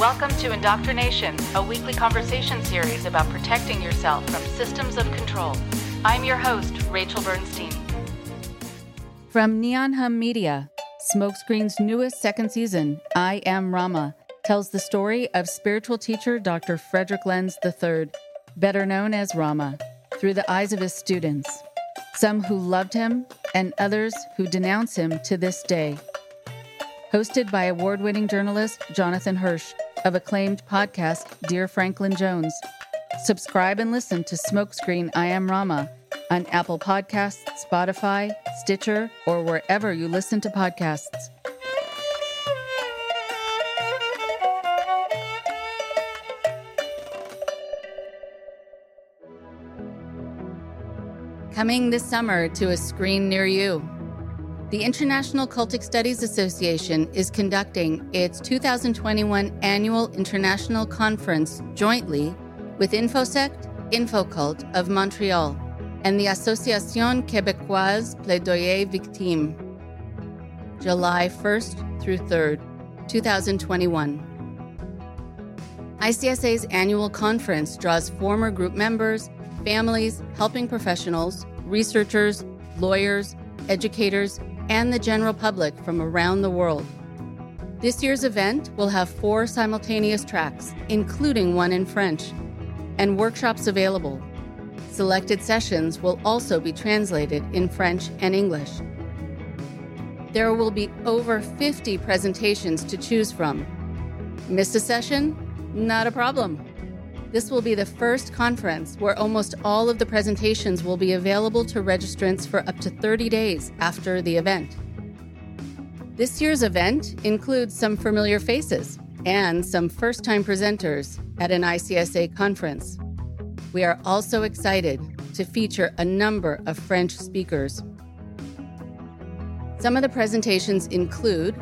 Welcome to Indoctrination, a weekly conversation series about protecting yourself from systems of control. I'm your host, Rachel Bernstein. From Neon Hum Media, Smokescreen's newest second season, I Am Rama, tells the story of spiritual teacher Dr. Frederick Lenz III, better known as Rama, through the eyes of his students, some who loved him and others who denounce him to this day. Hosted by award winning journalist Jonathan Hirsch of acclaimed podcast Dear Franklin Jones. Subscribe and listen to Smokescreen I Am Rama on Apple Podcasts, Spotify, Stitcher, or wherever you listen to podcasts. Coming this summer to a screen near you. The International Cultic Studies Association is conducting its 2021 annual international conference jointly with InfoSect, InfoCult of Montreal, and the Association Québécoise Plaidoyer Victime, July 1st through 3rd, 2021. ICSA's annual conference draws former group members, families, helping professionals, researchers, lawyers, educators, and the general public from around the world. This year's event will have four simultaneous tracks, including one in French, and workshops available. Selected sessions will also be translated in French and English. There will be over 50 presentations to choose from. Missed a session? Not a problem. This will be the first conference where almost all of the presentations will be available to registrants for up to 30 days after the event. This year's event includes some familiar faces and some first time presenters at an ICSA conference. We are also excited to feature a number of French speakers. Some of the presentations include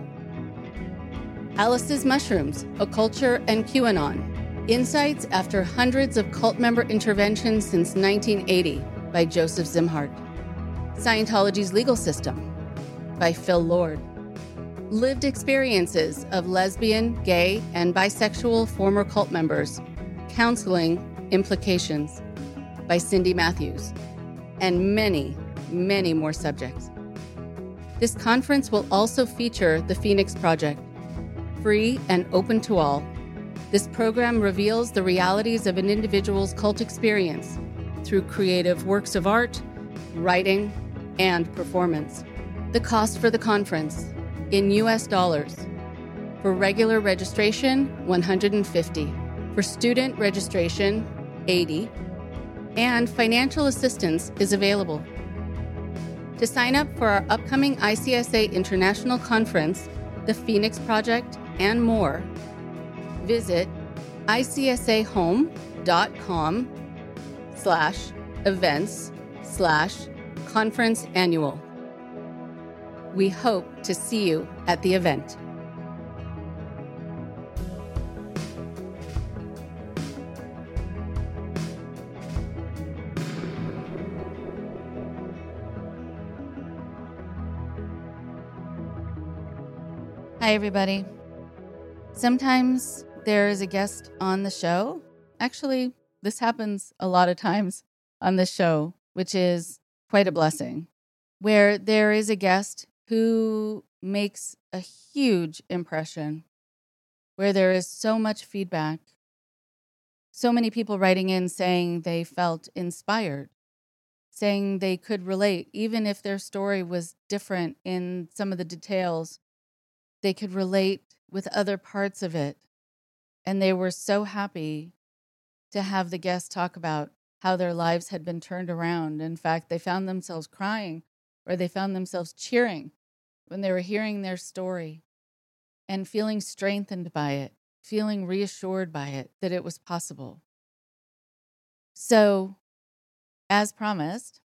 Alice's Mushrooms, a Culture and QAnon, Insights After Hundreds of Cult Member Interventions Since 1980 by Joseph Szimhart. Scientology's Legal System by Phil Lord. Lived Experiences of Lesbian, Gay, and Bisexual Former Cult Members. Counseling Implications by Cindy Matthews. And many, many more subjects. This conference will also feature the Phoenix Project, free and open to all this program reveals the realities of an individual's cult experience through creative works of art, writing, and performance. The cost for the conference in US dollars. For regular registration, 150. For student registration, 80. And financial assistance is available. To sign up for our upcoming ICSA International Conference, the Phoenix Project, and more, visit icsahome.com slash events slash conference annual. We hope to see you at the event. Hi, everybody. Sometimes there is a guest on the show. Actually, this happens a lot of times on this show, which is quite a blessing, where there is a guest who makes a huge impression, where there is so much feedback, so many people writing in saying they felt inspired, saying they could relate, even if their story was different in some of the details, they could relate with other parts of it. And they were so happy to have the guests talk about how their lives had been turned around. In fact, they found themselves crying or they found themselves cheering when they were hearing their story and feeling strengthened by it, feeling reassured by it that it was possible. So, as promised,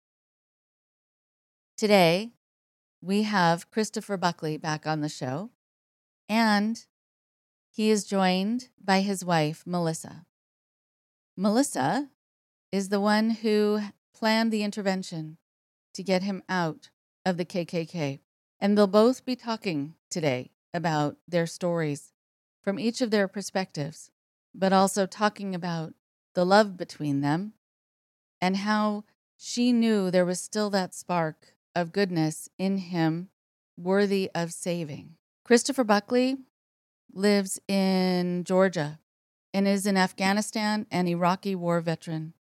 today we have Christopher Buckley back on the show, and he is joined by his wife, Melissa. Melissa is the one who planned the intervention to get him out of the KKK. And they'll both be talking today about their stories from each of their perspectives, but also talking about the love between them and how she knew there was still that spark of goodness in him worthy of saving. Christopher Buckley lives in Georgia and is an Afghanistan and Iraqi war veteran.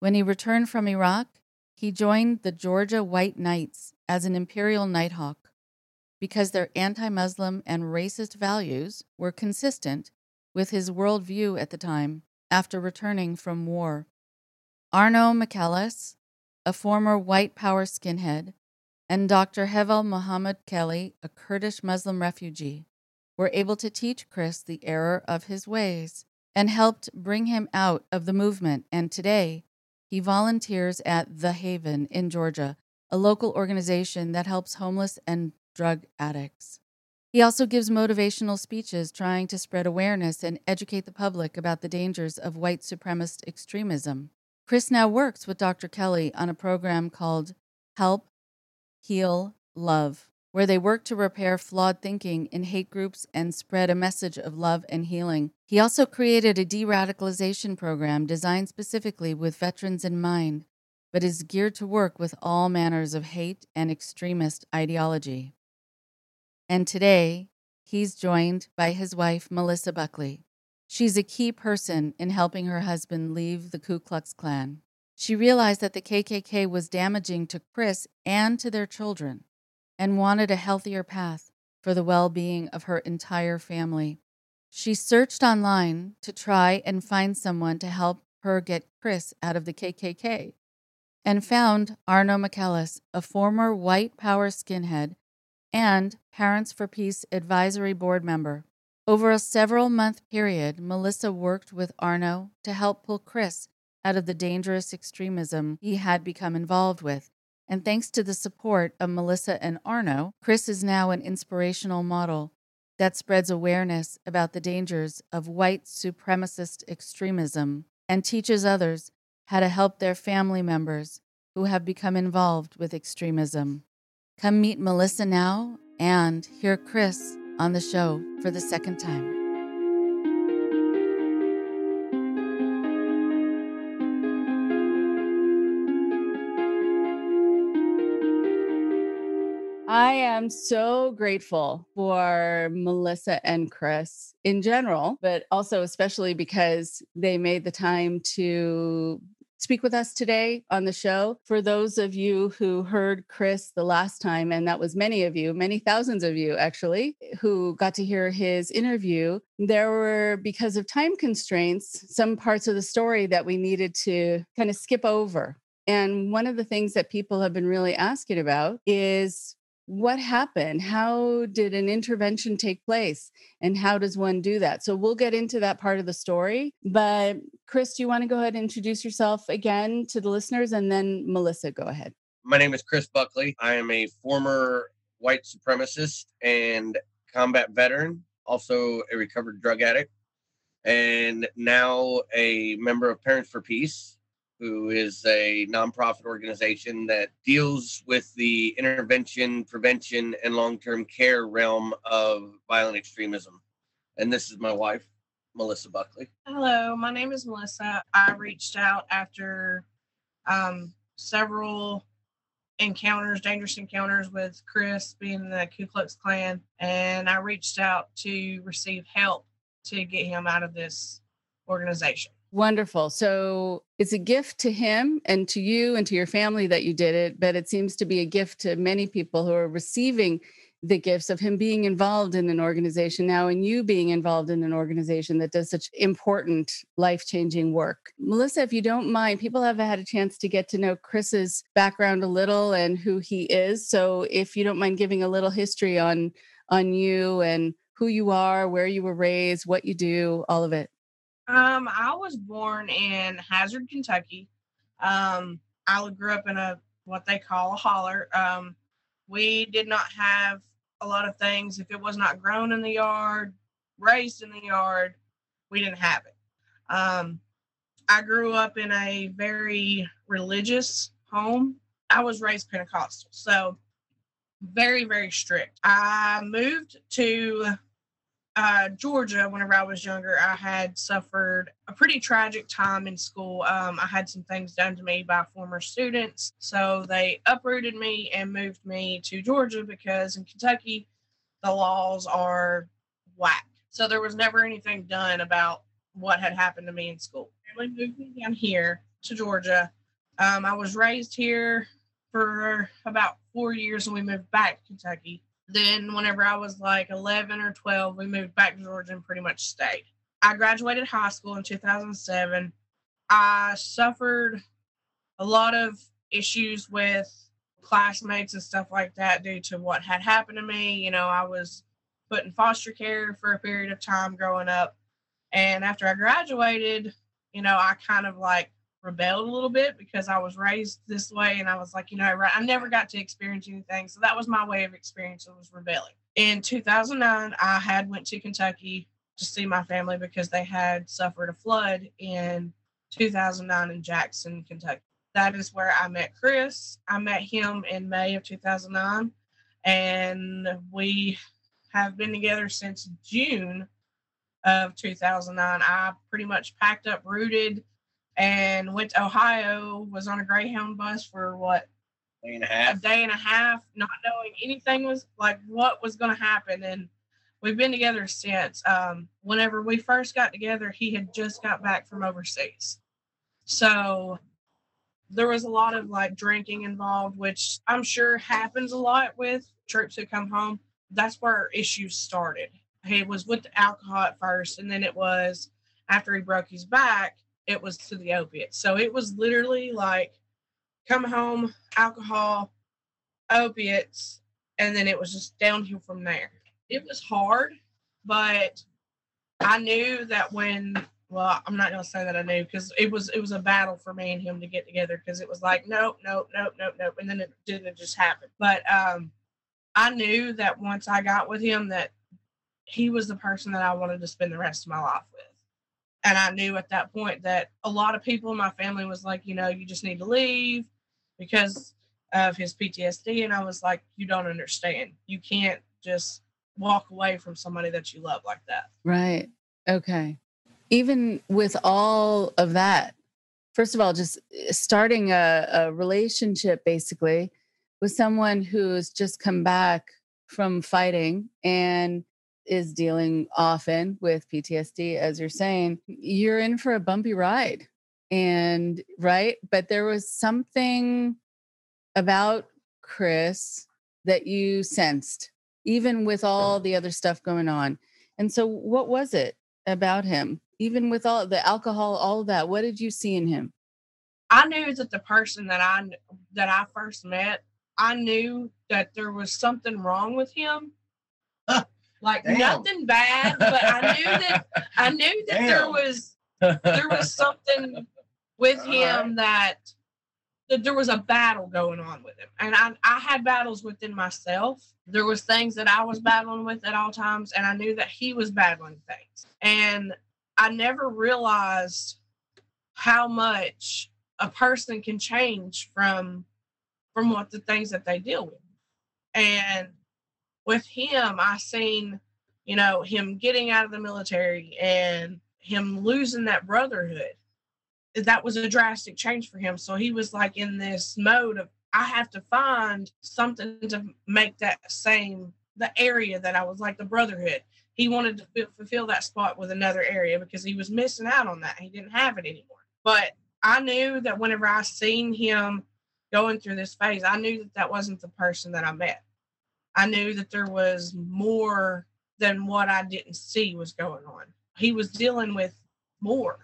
When he returned from Iraq, he joined the Georgia White Knights as an Imperial Nighthawk because their anti Muslim and racist values were consistent with his worldview at the time after returning from war. Arno Michaelis, a former white power skinhead, and Dr. Heval Mohamed Kelli, a Kurdish Muslim refugee, were able to teach Chris the error of his ways and helped bring him out of the movement. And today, he volunteers at The Haven in Georgia, a local organization that helps homeless and drug addicts. He also gives motivational speeches trying to spread awareness and educate the public about the dangers of white supremacist extremism. Chris now works with Dr. Kelli on a program called Help, Heal, Love, where they work to repair flawed thinking in hate groups and spread a message of love and healing. He also created a de radicalization program designed specifically with veterans in mind, but is geared to work with all manners of hate and extremist ideology. And today, he's joined by his wife, Melissa Buckley. She's a key person in helping her husband leave the Ku Klux Klan. She realized that the KKK was damaging to Chris and to their children and wanted a healthier path for the well being of her entire family. She searched online to try and find someone to help her get Chris out of the KKK and found Arno Michaelis, a former white power skinhead and Parents for Peace advisory board member. Over a several month period, Melissa worked with Arno to help pull Chris out of the dangerous extremism he had become involved with. And thanks to the support of Melissa and Arno, Chris is now an inspirational model that spreads awareness about the dangers of white supremacist extremism and teaches others how to help their family members who have become involved with extremism. Come meet Melissa now and hear Chris on the show for the second time. Am so grateful for Melissa and Chris in general, but also especially because they made the time to speak with us today on the show. For those of you who heard Chris the last time, and that was many of you, many thousands of you actually, who got to hear his interview, there were, because of time constraints, some parts of the story that we needed to kind of skip over. And one of the things that people have been really asking about is what happened? How did an intervention take place? And how does one do that? So we'll get into that part of the story. But Chris, do you want to go ahead and introduce yourself again to the listeners? And then Melissa, go ahead. My name is Chris Buckley. I am a former white supremacist and combat veteran, also a recovered drug addict, and now a member of Parents for Peace who is a nonprofit organization that deals with the intervention, prevention, and long term care realm of violent extremism. And this is my wife, Melissa Buckley. Hello, my name is Melissa. I reached out after um, several encounters, dangerous encounters with Chris being the Ku Klux Klan, and I reached out to receive help to get him out of this organization. Wonderful. So it's a gift to him and to you and to your family that you did it, but it seems to be a gift to many people who are receiving the gifts of him being involved in an organization now and you being involved in an organization that does such important life changing work. Melissa, if you don't mind, people have had a chance to get to know Chris's background a little and who he is. So if you don't mind giving a little history on on you and who you are, where you were raised, what you do, all of it. Um, I was born in Hazard, Kentucky. Um, I grew up in a what they call a holler. Um, we did not have a lot of things. If it was not grown in the yard, raised in the yard, we didn't have it. Um, I grew up in a very religious home. I was raised Pentecostal, so very, very strict. I moved to uh, Georgia, whenever I was younger, I had suffered a pretty tragic time in school. Um, I had some things done to me by former students. So they uprooted me and moved me to Georgia because in Kentucky, the laws are whack. So there was never anything done about what had happened to me in school. Family moved me down here to Georgia. Um, I was raised here for about four years and we moved back to Kentucky. Then, whenever I was like 11 or 12, we moved back to Georgia and pretty much stayed. I graduated high school in 2007. I suffered a lot of issues with classmates and stuff like that due to what had happened to me. You know, I was put in foster care for a period of time growing up. And after I graduated, you know, I kind of like rebelled a little bit because I was raised this way and I was like, you know, I never got to experience anything. So that was my way of experiencing was rebelling. In 2009, I had went to Kentucky to see my family because they had suffered a flood in 2009 in Jackson, Kentucky. That is where I met Chris. I met him in May of 2009 and we have been together since June of 2009. I pretty much packed up, rooted, and went to Ohio, was on a Greyhound bus for what? Day and a half. A day and a half, not knowing anything was like what was going to happen. And we've been together since. Um, whenever we first got together, he had just got back from overseas. So there was a lot of like drinking involved, which I'm sure happens a lot with troops who come home. That's where issues started. He was with the alcohol at first, and then it was after he broke his back it was to the opiates. So it was literally like come home, alcohol, opiates, and then it was just downhill from there. It was hard, but I knew that when well, I'm not gonna say that I knew because it was it was a battle for me and him to get together because it was like nope, nope, nope, nope, nope, and then it didn't just happen. But um I knew that once I got with him that he was the person that I wanted to spend the rest of my life with and I knew at that point that a lot of people in my family was like, you know, you just need to leave because of his PTSD. And I was like, you don't understand. You can't just walk away from somebody that you love like that. Right. Okay. Even with all of that, first of all, just eh, starting a, a relationship basically with someone who's just come back from fighting and is dealing often with PTSD, as you're saying, you're in for a bumpy ride. And right. But there was something about Chris that you sensed, even with all the other stuff going on. And so, what was it about him? Even with all the alcohol, all of that, what did you see in him? I knew that the person that I that I first met, I knew that there was something wrong with him like Damn. nothing bad, but I knew that I knew that Damn. there was there was something with him right. that that there was a battle going on with him. And I I had battles within myself. There was things that I was battling with at all times and I knew that he was battling things. And I never realized how much a person can change from from what the things that they deal with. And with him, I seen, you know, him getting out of the military and him losing that brotherhood. That was a drastic change for him. So he was like in this mode of, I have to find something to make that same, the area that I was like the brotherhood. He wanted to fulfill that spot with another area because he was missing out on that. He didn't have it anymore. But I knew that whenever I seen him going through this phase, I knew that that wasn't the person that I met. I knew that there was more than what I didn't see was going on. He was dealing with more.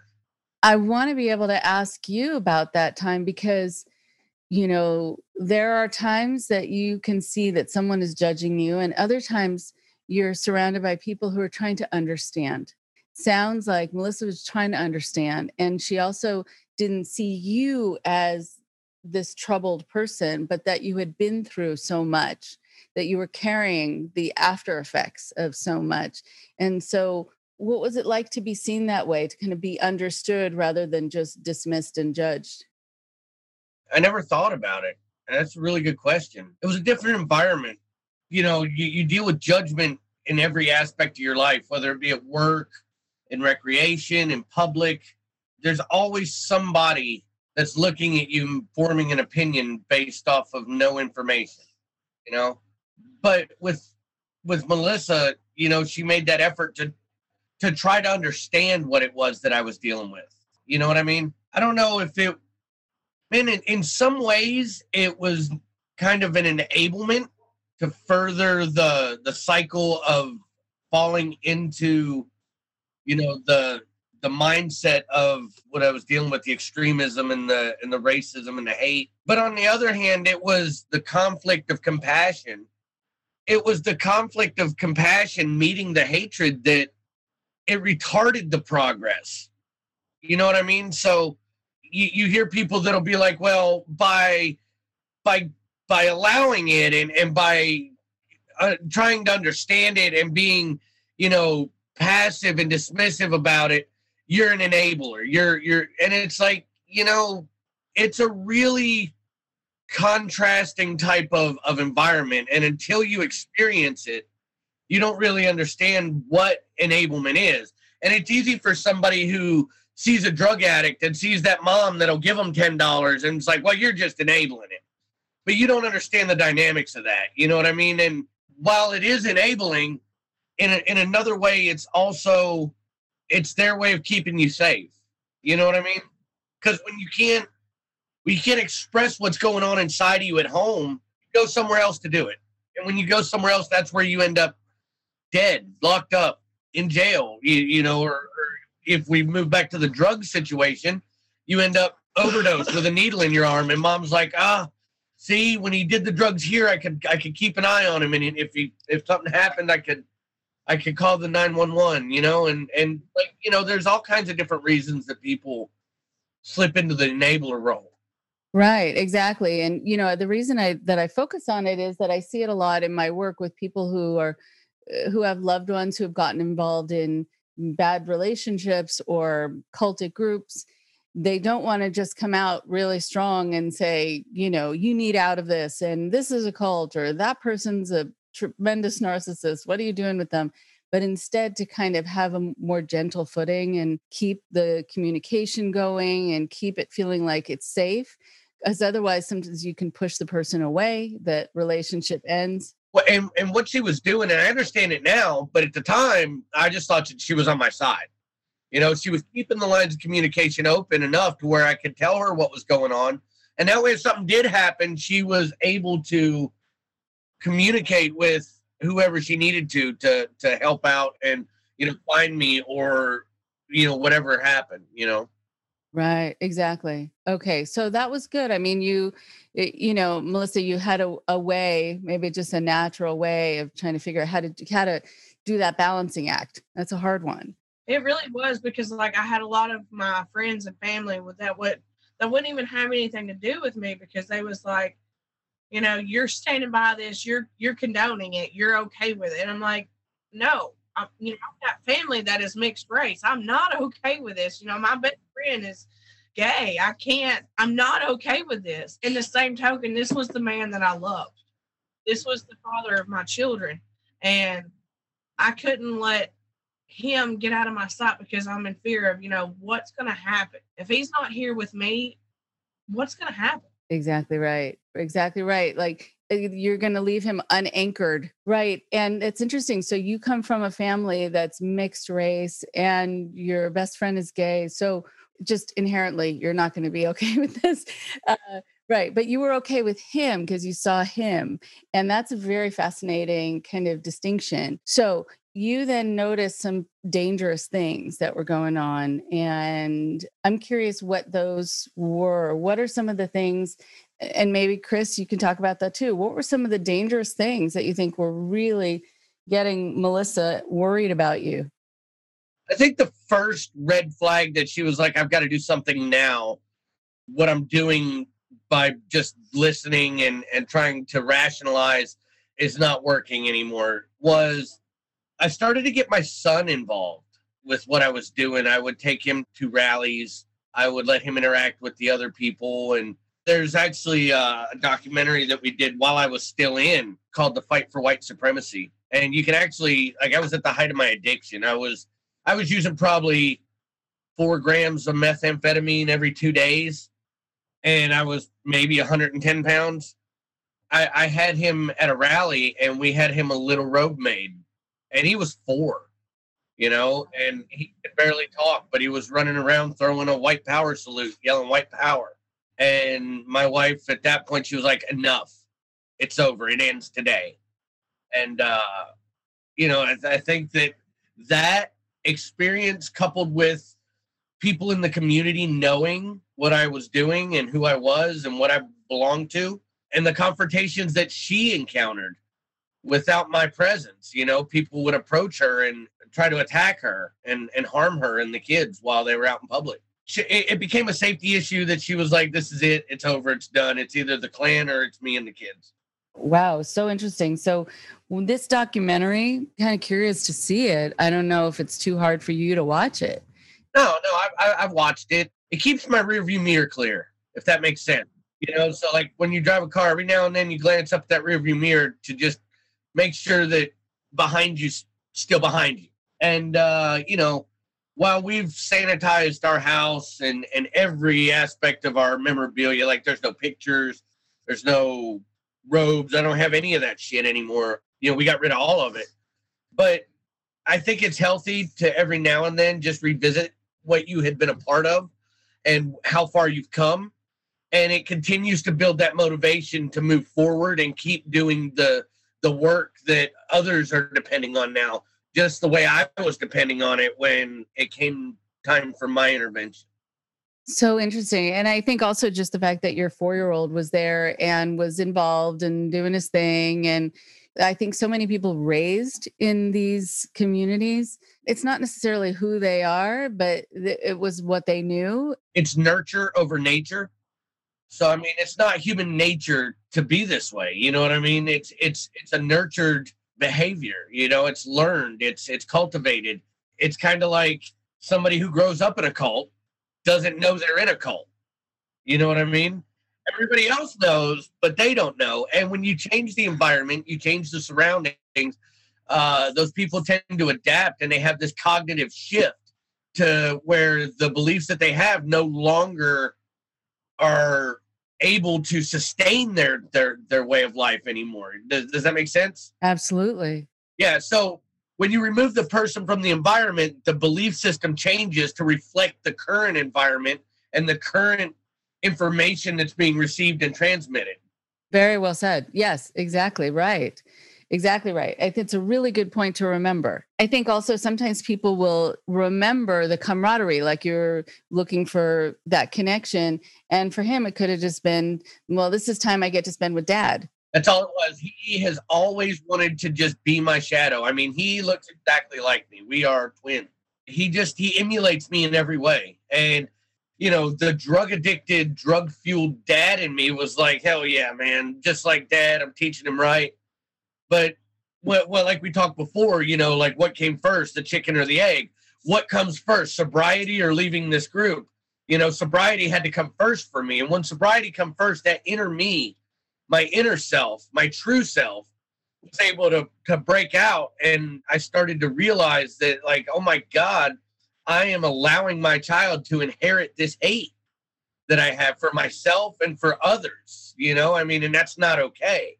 I want to be able to ask you about that time because, you know, there are times that you can see that someone is judging you, and other times you're surrounded by people who are trying to understand. Sounds like Melissa was trying to understand, and she also didn't see you as this troubled person, but that you had been through so much that you were carrying the after effects of so much. And so, what was it like to be seen that way, to kind of be understood rather than just dismissed and judged? I never thought about it. That's a really good question. It was a different environment. You know, you, you deal with judgment in every aspect of your life, whether it be at work, in recreation, in public. There's always somebody that's looking at you forming an opinion based off of no information, you know? But with with Melissa, you know, she made that effort to to try to understand what it was that I was dealing with. You know what I mean? I don't know if it man, in, in some ways it was kind of an enablement to further the the cycle of falling into you know the the mindset of what I was dealing with the extremism and the and the racism and the hate. But on the other hand it was the conflict of compassion. It was the conflict of compassion meeting the hatred that it retarded the progress. You know what i mean? So you, you hear people that'll be like well by by by allowing it and and by uh, trying to understand it and being you know passive and dismissive about it you're an enabler. You're you're and it's like you know it's a really contrasting type of of environment. And until you experience it you don't really understand what enablement is. And it's easy for somebody who sees a drug addict and sees that mom that'll give them $10 and it's like well you're just enabling it. But you don't understand the dynamics of that. You know what i mean? And while it is enabling in a, in another way it's also it's their way of keeping you safe. You know what i mean? Because when you can't when you can't express what's going on inside of you at home you go somewhere else to do it. And when you go somewhere else that's where you end up dead locked up in jail you, you know or, or if we move back to the drug situation you end up overdose with a needle in your arm. And mom's like ah see when he did the drugs here i could i could keep an eye on him. And if he if something happened i could i could call the 911 you know and and like you know there's all kinds of different reasons that people slip into the enabler role Right, exactly. And you know, the reason I that I focus on it is that I see it a lot in my work with people who are uh, who have loved ones who have gotten involved in bad relationships or cultic groups. They don't want to just come out really strong and say, you know, you need out of this and this is a cult or that person's a tremendous narcissist. What are you doing with them? But instead, to kind of have a more gentle footing and keep the communication going and keep it feeling like it's safe because otherwise sometimes you can push the person away that relationship ends well, and, and what she was doing and i understand it now but at the time i just thought that she was on my side you know she was keeping the lines of communication open enough to where i could tell her what was going on and that way if something did happen she was able to communicate with whoever she needed to to to help out and you know find me or you know whatever happened you know Right, exactly. Okay, so that was good. I mean, you, you know, Melissa, you had a, a way, maybe just a natural way of trying to figure out how to how to do that balancing act. That's a hard one. It really was because, like, I had a lot of my friends and family with that would that wouldn't even have anything to do with me because they was like, you know, you're standing by this, you're you're condoning it, you're okay with it, and I'm like, no, I'm, you know, I've got family that is mixed race. I'm not okay with this. You know, my best friend is gay. I can't, I'm not okay with this. In the same token, this was the man that I loved. This was the father of my children. And I couldn't let him get out of my sight because I'm in fear of, you know, what's going to happen. If he's not here with me, what's going to happen? Exactly right. Exactly right. Like eh, you're going to leave him unanchored. Right. And it's interesting. So you come from a family that's mixed race and your best friend is gay. So just inherently, you're not going to be okay with this. Uh, right. But you were okay with him because you saw him. And that's a very fascinating kind of distinction. So you then noticed some dangerous things that were going on. And I'm curious what those were. What are some of the things? And maybe, Chris, you can talk about that too. What were some of the dangerous things that you think were really getting Melissa worried about you? I think the first red flag that she was like, I've got to do something now. What I'm doing by just listening and, and trying to rationalize is not working anymore was I started to get my son involved with what I was doing. I would take him to rallies. I would let him interact with the other people and There's actually uh, a documentary that we did while I was still in called The Fight for White Supremacy. And you can actually like I was at the height of my addiction. I was I was using probably four grams of methamphetamine every two days. And I was maybe 110 pounds. I, I had him at a rally and we had him a little robe made. And he was four you know, and he could barely talk, but he was running around throwing a white power salute, yelling white power. And my wife at that point, she was like, enough. It's over. It ends today. And, uh, you know, I, I think that that experience coupled with people in the community knowing what I was doing and who I was and what I belonged to, and the confrontations that she encountered without my presence. You know, people would approach her and try to attack her and, and harm her and the kids while they were out in public. She, it, it became a safety issue that she was like, this is it. It's over. It's done. It's either the Klan or it's me and the kids. Wow, so interesting. So, this documentary, kind of curious to see it. I don't know if it's too hard for you to watch it. No, no, I, I, I've watched it. It keeps my rearview mirror clear, if that makes sense. You know, so like when you drive a car, every now and then you glance up that rearview mirror to just make sure that behind you still behind you. And uh, you know, while we've sanitized our house and and every aspect of our memorabilia, like there's no pictures, there's no robes, I don't have any of that shit anymore. You know, we got rid of all of it. But I think it's healthy to every now and then just revisit what you had been a part of and how far you've come. And it continues to build that motivation to move forward and keep doing the the work that others are depending on now, just the way I was depending on it when it came time for my intervention. So interesting. And I think also just the fact that your four year old was there and was involved and doing his thing. And I think so many people raised in these communities, it's not necessarily who they are, but it was what they knew. It's nurture over nature. So I mean, it's not human nature to be this way. You know what I mean? It's it's it's a nurtured behavior. You know, it's learned. It's it's cultivated. It's kind of like somebody who grows up in a cult doesn't know they're in a cult. You know what I mean? Everybody else knows, but they don't know. And when you change the environment, you change the surroundings. Uh, those people tend to adapt, and they have this cognitive shift to where the beliefs that they have no longer are able to sustain their their their way of life anymore. Does, does that make sense? Absolutely. Yeah. So when you remove the person from the environment, the belief system changes to reflect the current environment and the current information that's being received and transmitted. Very well said. Yes, exactly right. Exactly right. I think it's a really good point to remember. I think also sometimes people will remember the camaraderie, like you're looking for that connection. And for him, it could have just been, well, this is time I get to spend with dad. That's all it was. He has always wanted to just be my shadow. I mean, he looks exactly like me. We are twins. He just, he emulates me in every way. And, you know, the drug addicted, drug fueled dad in me was like, hell yeah, man. Just like dad, I'm teaching him right but well, well, like we talked before, you know, like what came first, the chicken or the egg? What comes first, sobriety or leaving this group? You know, sobriety had to come first for me. And when sobriety come first, that inner me, my inner self, my true self, was able to to break out. And I started to realize that, like, oh my God, I am allowing my child to inherit this hate that I have for myself and for others. You know, I mean, and that's not okay.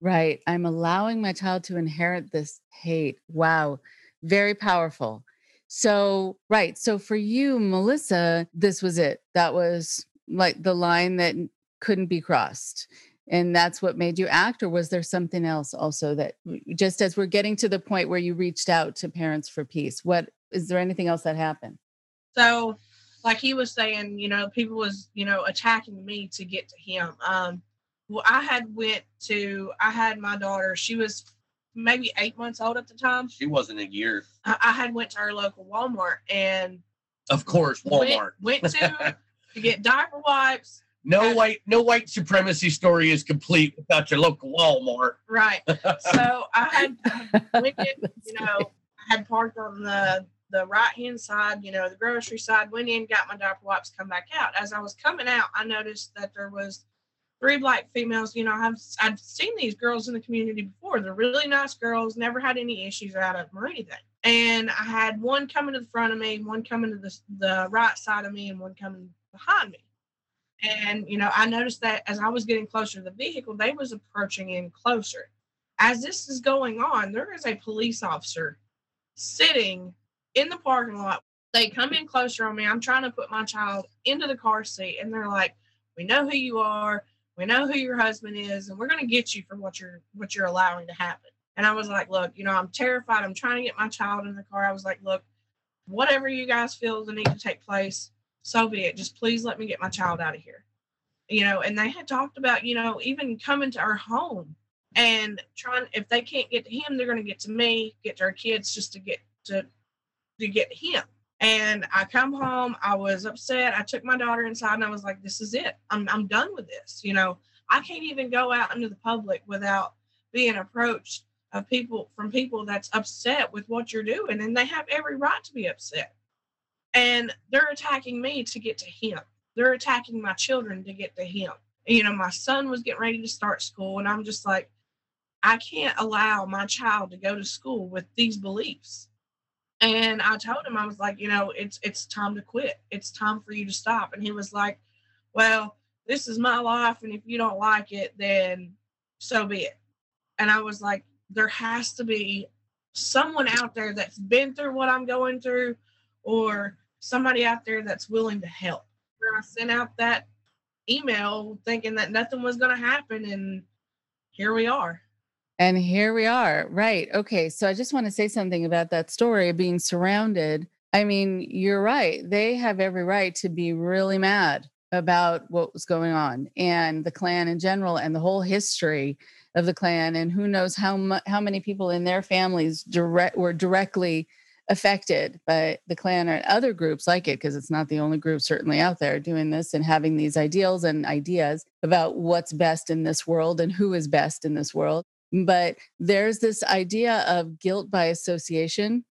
Right. I'm allowing my child to inherit this hate. Wow. Very powerful. So, right. So for you, Melissa, this was it. That was like the line that couldn't be crossed. And that's what made you act, or was there something else also that just as we're getting to the point where you reached out to Parents for Peace, what is there anything else that happened? So, like he was saying, you know, people was, you know, attacking me to get to him. Um, well, I had went to I had my daughter. She was maybe eight months old at the time. She wasn't a year. I, I had went to our local Walmart and of course Walmart went, went to to get diaper wipes. No white no white supremacy story is complete without your local Walmart. Right. so I had um, went in, you know, I had parked on the the right hand side, you know, the grocery side, went in, got my diaper wipes, come back out. As I was coming out, I noticed that there was three black females. You know, I've I've seen these girls in the community before. They're really nice girls, never had any issues out of them or anything. And I had one coming to the front of me, one coming to the the right side of me, and one coming behind me. And you know, I noticed that as I was getting closer to the vehicle, they was approaching in closer. As this is going on, there is a police officer sitting in the parking lot. They come in closer on me. I'm trying to put my child into the car seat, and they're like, "We know who you are. We know who your husband is, and we're going to get you for what you're what you're allowing to happen." And I was like, "Look, you know, I'm terrified. I'm trying to get my child in the car." I was like, "Look, whatever you guys feel the need to take place, so be it. Just please let me get my child out of here." You know, and they had talked about, you know, even coming to our home and trying if they can't get to him, they're going to get to me, get to our kids just to get to to get him. And I come home, I was upset. I took my daughter inside and I was like, this is it. I'm I'm done with this. You know, I can't even go out into the public without being approached of people from people that's upset with what you're doing. And they have every right to be upset. And they're attacking me to get to him. They're attacking my children to get to him. You know, my son was getting ready to start school, and I'm just like, I can't allow my child to go to school with these beliefs and I told him, I was like, you know, it's it's time to quit. It's time for you to stop. And he was like, Well, this is my life, and if you don't like it, then so be it. And I was like, there has to be someone out there that's been through what I'm going through, or somebody out there that's willing to help. And I sent out that email thinking that nothing was going to happen, and here we are. And here we are. Right. Okay. So I just want to say something about that story of being surrounded. I mean, you're right. They have every right to be really mad about what was going on and the Klan in general and the whole history of the Klan and who knows how mu- how many people in their families direct were directly affected by the Klan or other groups like it because it's not the only group certainly out there doing this and having these ideals and ideas about what's best in this world and who is best in this world but there's this idea of guilt by association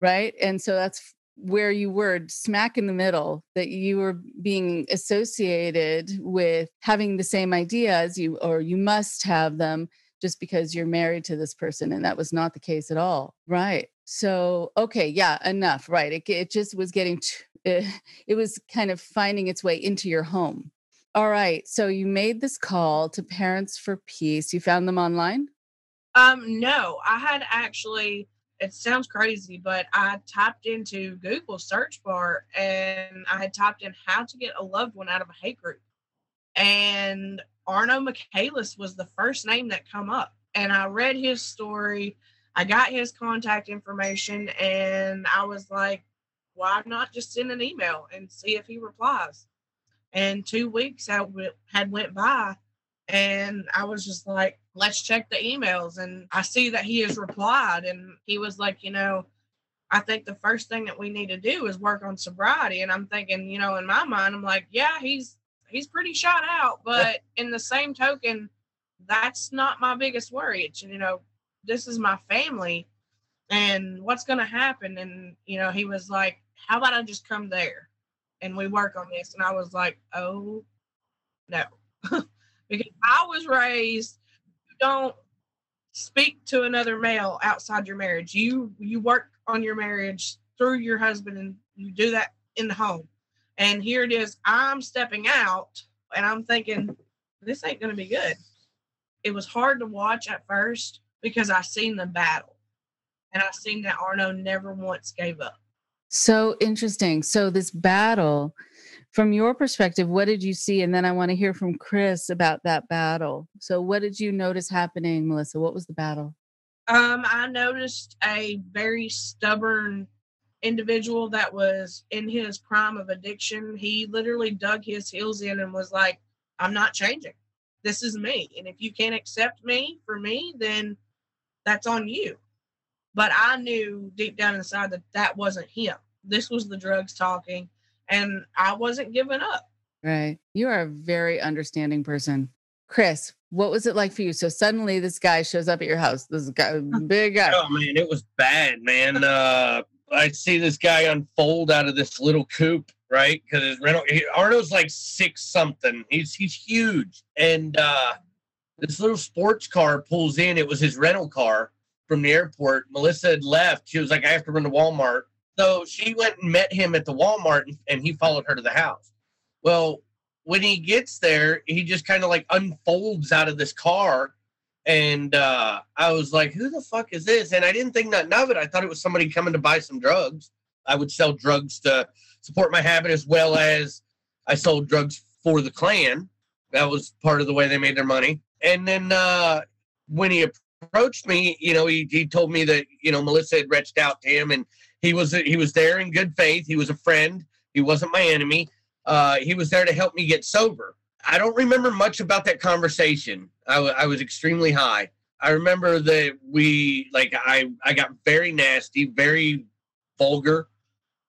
right? And so that's where you were smack in the middle that you were being associated with having the same ideas you or you must have them just because you're married to this person and that was not the case at all right? So okay yeah enough right? It, it just was getting t- it, it was kind of finding its way into your home all right. So you made this call to Parents for Peace. You found them online? Um, no, I had actually it sounds crazy, but I typed into Google search bar and I had typed in how to get a loved one out of a hate group. And Arno Michaelis was the first name that come up. And I read his story. I got his contact information and I was like, why not just send an email and see if he replies? And two weeks had went by and i was just like let's check the emails and i see that he has replied and he was like you know i think the first thing that we need to do is work on sobriety and i'm thinking you know in my mind i'm like yeah he's he's pretty shot out but in the same token that's not my biggest worry. It's you know this is my family and what's going to happen? And you know he was like how about i just come there and we work on this. And I was like, oh no. because I was raised, you don't speak to another male outside your marriage. You you work on your marriage through your husband and you do that in the home. And here it is, I'm stepping out and I'm thinking, this ain't gonna be good. It was hard to watch at first because I seen the battle. And I seen that Arno never once gave up. So interesting. So this battle, from your perspective, what did you see? And then I want to hear from Chris about that battle. So what did you notice happening, Melissa? What was the battle? Um, I noticed a very stubborn individual that was in his prime of addiction. He literally dug his heels in and was like, I'm not changing. This is me. And if you can't accept me for me, then that's on you. But I knew deep down inside that that wasn't him. This was the drugs talking, and I wasn't giving up. Right. You are a very understanding person. Chris, what was it like for you? So suddenly this guy shows up at your house. This guy, big guy. Oh man, it was bad, man. Uh, I see this guy unfold out of this little coupe, right? Because his rental he, Arno's like six something. He's he's huge, and uh, this little sports car pulls in. It was his rental car from the airport. Melissa had left. She was like, I have to run to Walmart. So she went and met him at the Walmart, and, and he followed her to the house. Well, when he gets there, he just kind of like unfolds out of this car. And uh, I was like, who the fuck is this? And I didn't think nothing of it. I thought it was somebody coming to buy some drugs. I would sell drugs to support my habit as well as I sold drugs for the Klan. That was part of the way they made their money. And then uh, when he approached me, you know, he, he told me that, you know, Melissa had reached out to him and he was he was there in good faith. He was a friend. He wasn't my enemy. Uh, he was there to help me get sober. I don't remember much about that conversation. I, w- I was extremely high. I remember that we like I I got very nasty, very vulgar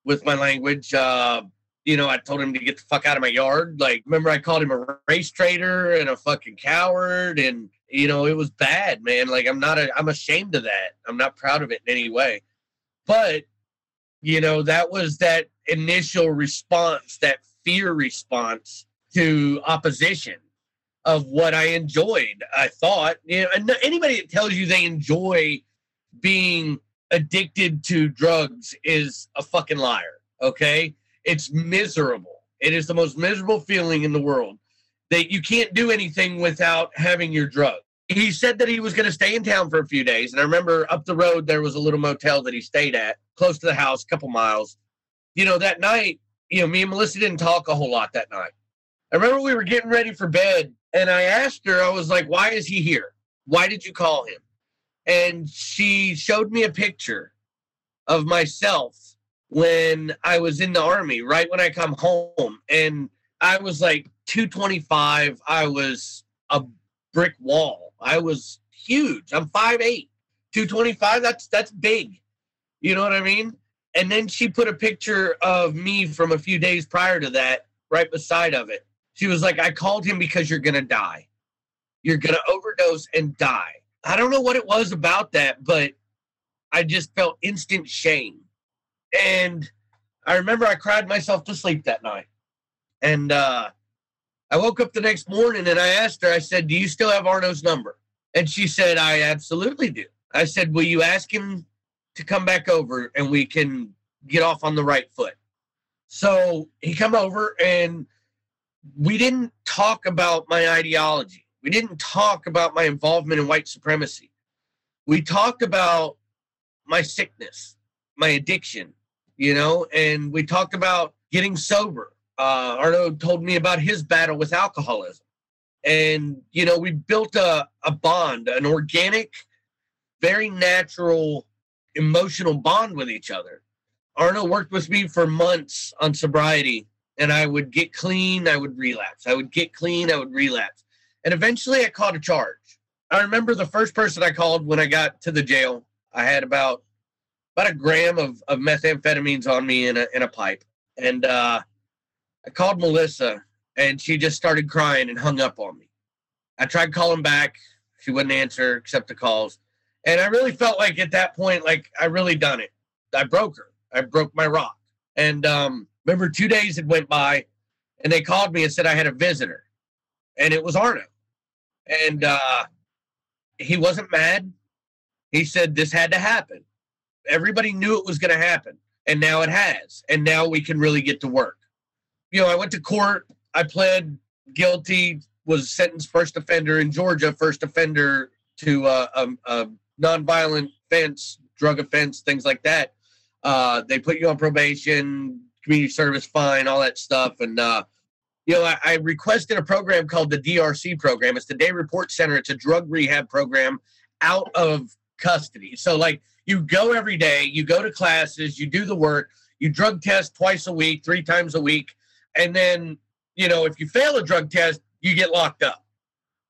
with my language. Uh, you know, I told him to get the fuck out of my yard. Like, remember I called him a race traitor and a fucking coward, and you know it was bad, man. Like, I'm not a, I'm ashamed of that. I'm not proud of it in any way. But you know, that was that initial response, that fear response to opposition of what I enjoyed. I thought, you know, anybody that tells you they enjoy being addicted to drugs is a fucking liar. Okay. It's miserable. It is the most miserable feeling in the world that you can't do anything without having your drug. He said that he was going to stay in town for a few days. And I remember up the road, there was a little motel that he stayed at close to the house, a couple miles. You know, that night, you know, me and Melissa didn't talk a whole lot that night. I remember we were getting ready for bed, and I asked her, I was like, why is he here? Why did you call him? And she showed me a picture of myself when I was in the army, right when I come home. And I was like 225. I was a brick wall. I was huge. I'm 5'8, 225. That's that's big. You know what I mean? And then she put a picture of me from a few days prior to that right beside of it. She was like, I called him because you're going to die. You're going to overdose and die. I don't know what it was about that, but I just felt instant shame. And I remember I cried myself to sleep that night. And uh, I woke up the next morning and I asked her, I said, Do you still have Arno's number? And she said, I absolutely do. I said, Will you ask him to come back over and we can get off on the right foot. So he come over and we didn't talk about my ideology. We didn't talk about my involvement in white supremacy. We talked about my sickness, my addiction, you know, and we talked about getting sober. Uh, Arno told me about his battle with alcoholism. And, you know, we built a, a bond, an organic, very natural emotional bond with each other. Arno worked with me for months on sobriety, and I would get clean, I would relapse. I would get clean, I would relapse. And eventually I caught a charge. I remember the first person I called when I got to the jail. I had about about a gram of, of methamphetamines on me in a in a pipe. And uh, I called Melissa and she just started crying and hung up on me. I tried calling back. She wouldn't answer except the calls. And I really felt like at that point, like I really done it. I broke her. I broke my rock. And um, remember, two days had went by, and they called me and said I had a visitor, and it was Arno. And uh, he wasn't mad. He said this had to happen. Everybody knew it was going to happen, and now it has. And now we can really get to work. You know, I went to court. I pled guilty. Was sentenced first offender in Georgia, first offender to uh, a, um, nonviolent offense, drug offense, things like that. Uh, they put you on probation, community service fine, all that stuff. And, uh, you know, I, I, requested a program called the DRC program. It's the Day Report Center. It's a drug rehab program out of custody. So, like, you go every day, you go to classes, you do the work, you drug test twice a week, three times a week. And then, you know, if you fail a drug test, you get locked up,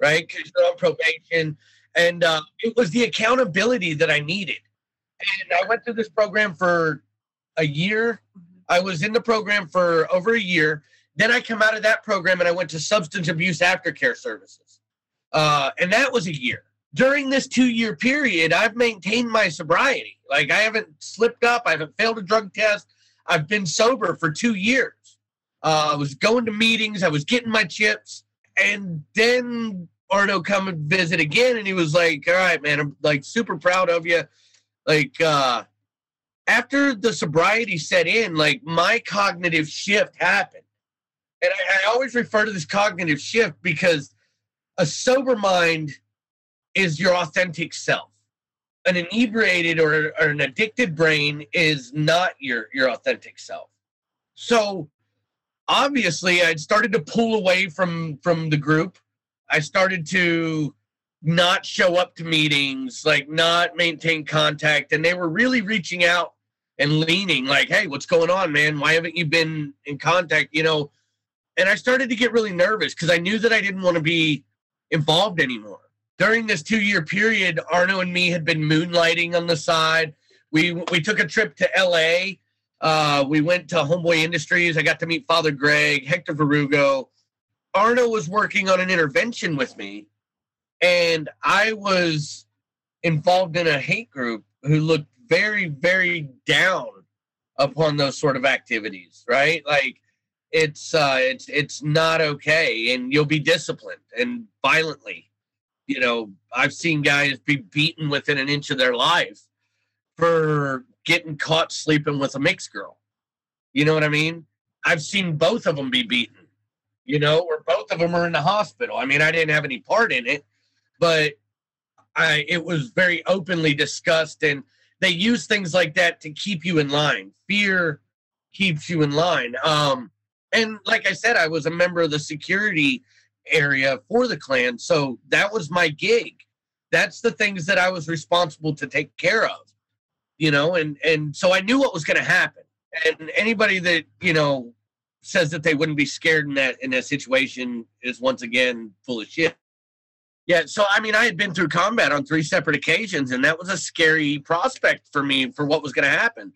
right? Because you're on probation and uh, it was the accountability that I needed. And I went through this program for a year. I was in the program for over a year. Then I come out of that program and I went to substance abuse aftercare services, uh, and that was a year. during this two year period, I've maintained my sobriety. Like I haven't slipped up, I haven't failed a drug test. I've been sober for two years. Uh, I was going to meetings, I was getting my chips, and then Arno come and visit again, and he was like, "All right, man, I'm like super proud of you." Like uh, after the sobriety set in, like my cognitive shift happened, and I, I always refer to this cognitive shift because a sober mind is your authentic self. An inebriated or, or an addicted brain is not your your authentic self. So obviously I'd started to pull away from from the group. I started to not show up to meetings, like not maintain contact, and they were really reaching out and leaning, like, "Hey, what's going on, man? Why haven't you been in contact?" You know, and I started to get really nervous because I knew that I didn't want to be involved anymore. During this two-year period, Arno and me had been moonlighting on the side. We we took a trip to L.A. Uh, we went to Homeboy Industries. I got to meet Father Greg, Hector Verdugo. Arno was working on an intervention with me, and I was involved in a hate group who looked very, very down upon those sort of activities, right? Like it's uh it's it's not okay and you'll be disciplined and violently. You know, I've seen guys be beaten within an inch of their life for getting caught sleeping with a mixed girl. You know what I mean? I've seen both of them be beaten. You know, or both of them are in the hospital. I mean, I didn't have any part in it, but I it was very openly discussed and they use things like that to keep you in line. Fear keeps you in line. Um and like I said, I was a member of the security area for the Klan, so that was my gig. That's the things that I was responsible to take care of you know, and and so I knew what was going to happen. And anybody that you know says that they wouldn't be scared in that in that situation is once again full of shit. Yeah, so I mean, I had been through combat on three separate occasions, and that was a scary prospect for me for what was going to happen.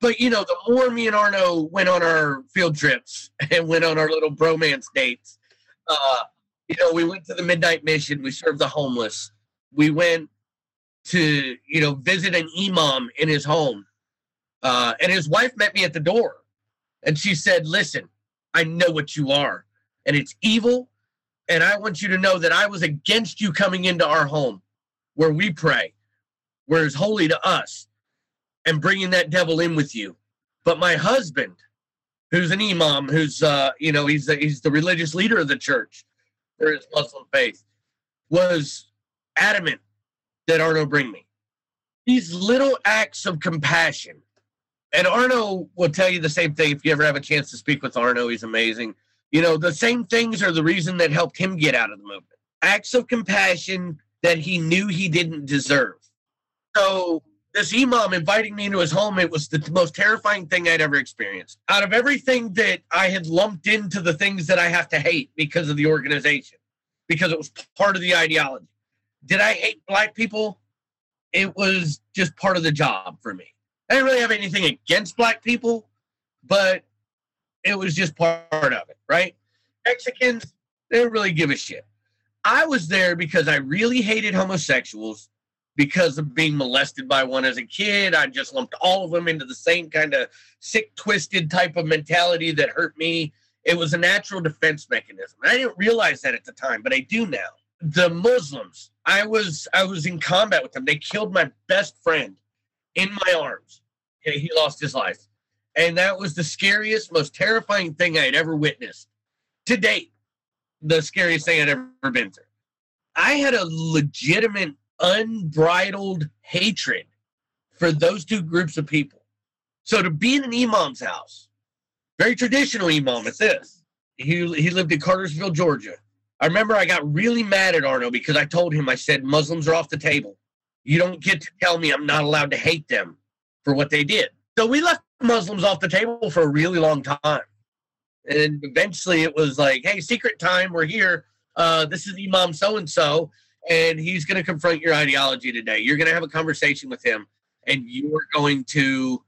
But you know, the more me and Arno went on our field trips and went on our little bromance dates, uh, you know, we went to the midnight mission. We served the homeless. We went to you know visit an imam in his home. Uh, and his wife met me at the door and she said listen i know what you are and it's evil and i want you to know that i was against you coming into our home where we pray where it's holy to us and bringing that devil in with you. But my husband who's an imam who's uh you know he's the, he's the religious leader of the church for his muslim faith was adamant that Arno bring me. These little acts of compassion. And Arno will tell you the same thing if you ever have a chance to speak with Arno. He's amazing. You know, the same things are the reason that helped him get out of the movement. Acts of compassion that he knew he didn't deserve. So, this imam inviting me into his home, it was the most terrifying thing I'd ever experienced. Out of everything that I had lumped into the things that I have to hate because of the organization, because it was part of the ideology did I hate black people? It was just part of the job for me. I didn't really have anything against black people, but it was just part of it, right? Mexicans, they don't really give a shit. I was there because I really hated homosexuals because of being molested by one as a kid. I just lumped all of them into the same kind of sick, twisted type of mentality that hurt me. It was a natural defense mechanism. I didn't realize that at the time, but I do now. The Muslims, I was I was in combat with them. They killed my best friend in my arms. Okay, he lost his life. And that was the scariest, most terrifying thing I had ever witnessed to date. The scariest thing I'd ever been through. I had a legitimate, unbridled hatred for those two groups of people. So to be in an imam's house, very traditional imam at this. He he lived in Cartersville, Georgia. I remember I got really mad at Arno because I told him, I said, Muslims are off the table. You don't get to tell me I'm not allowed to hate them for what they did. So we left Muslims off the table for a really long time. And eventually it was like, hey, secret time, we're here. Uh, this is Imam so and so, and he's going to confront your ideology today. You're going to have a conversation with him, and you're going to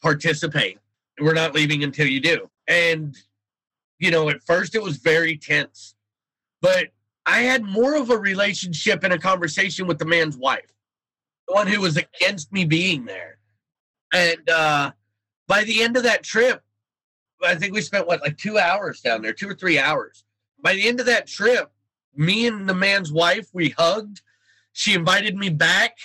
participate. We're not leaving until you do. And, you know, at first it was very tense but I had more of a relationship and a conversation with the man's wife, the one who was against me being there. And uh, by the end of that trip, I think we spent what, like two hours down there, two or three hours. By the end of that trip, me and the man's wife, we hugged. She invited me back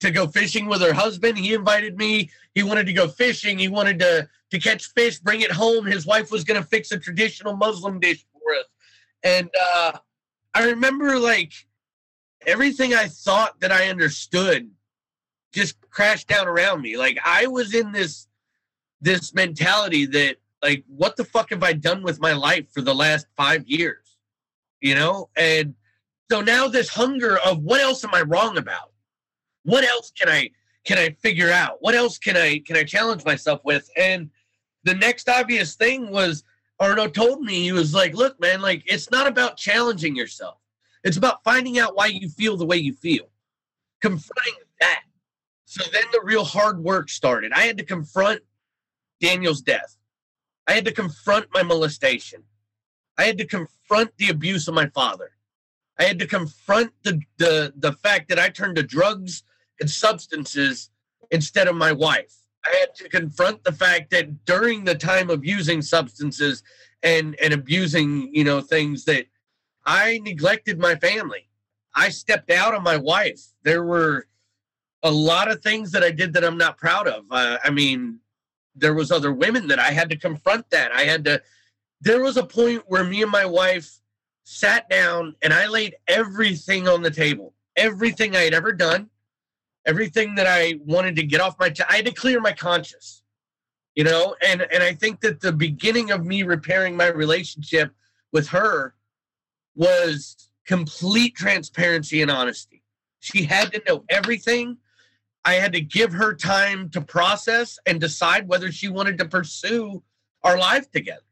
to go fishing with her husband. He invited me. He wanted to go fishing. He wanted to to catch fish, bring it home. His wife was going to fix a traditional Muslim dish. And uh, I remember like everything I thought that I understood just crashed down around me. Like I was in this this mentality that like what the fuck have I done with my life for the last 5 years? You know? And so now this hunger of what else am I wrong about? What else can I can I figure out? What else can I can I challenge myself with? And the next obvious thing was Arno told me he was like, "Look, man, like it's not about challenging yourself. It's about finding out why you feel the way you feel. Confronting that." So then the real hard work started. I had to confront Daniel's death. I had to confront my molestation. I had to confront the abuse of my father. I had to confront the the the fact that I turned to drugs and substances instead of my wife. I had to confront the fact that during the time of using substances and and abusing, you know, things that I neglected my family. I stepped out on my wife. There were a lot of things that I did that I'm not proud of. Uh, I mean, there was other women that I had to confront that. I had to there was a point where me and my wife sat down and I laid everything on the table. Everything I had ever done, everything that I wanted to get off my t- I had to clear my conscience. You know, and and I think that the beginning of me repairing my relationship with her was complete transparency and honesty. She had to know everything. I had to give her time to process and decide whether she wanted to pursue our life together.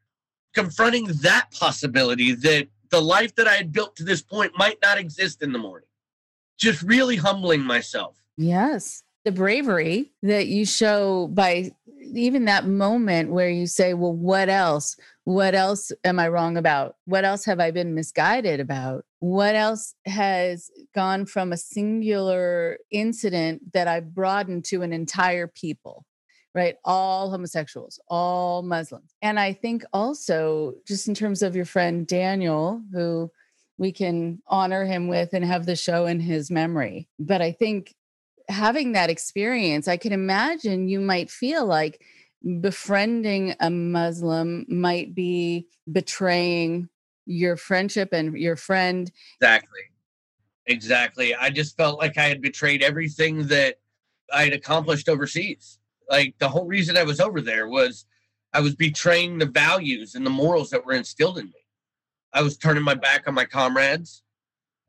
Confronting that possibility that the life that I had built to this point might not exist in the morning. Just really humbling myself. Yes. The bravery that you show by even that moment where you say, well, what else? What else am I wrong about? What else have I been misguided about? What else has gone from a singular incident that I broadened to an entire people? right? All homosexuals, all Muslims. And I think also, just in terms of your friend Daniel, who we can honor him with and have the show in his memory. But I think having that experience, I can imagine you might feel like befriending a Muslim might be betraying your friendship and your friend. Exactly. Exactly. I just felt like I had betrayed everything that I had accomplished overseas. Like the whole reason I was over there was I was betraying the values and the morals that were instilled in me. I was turning my back on my comrades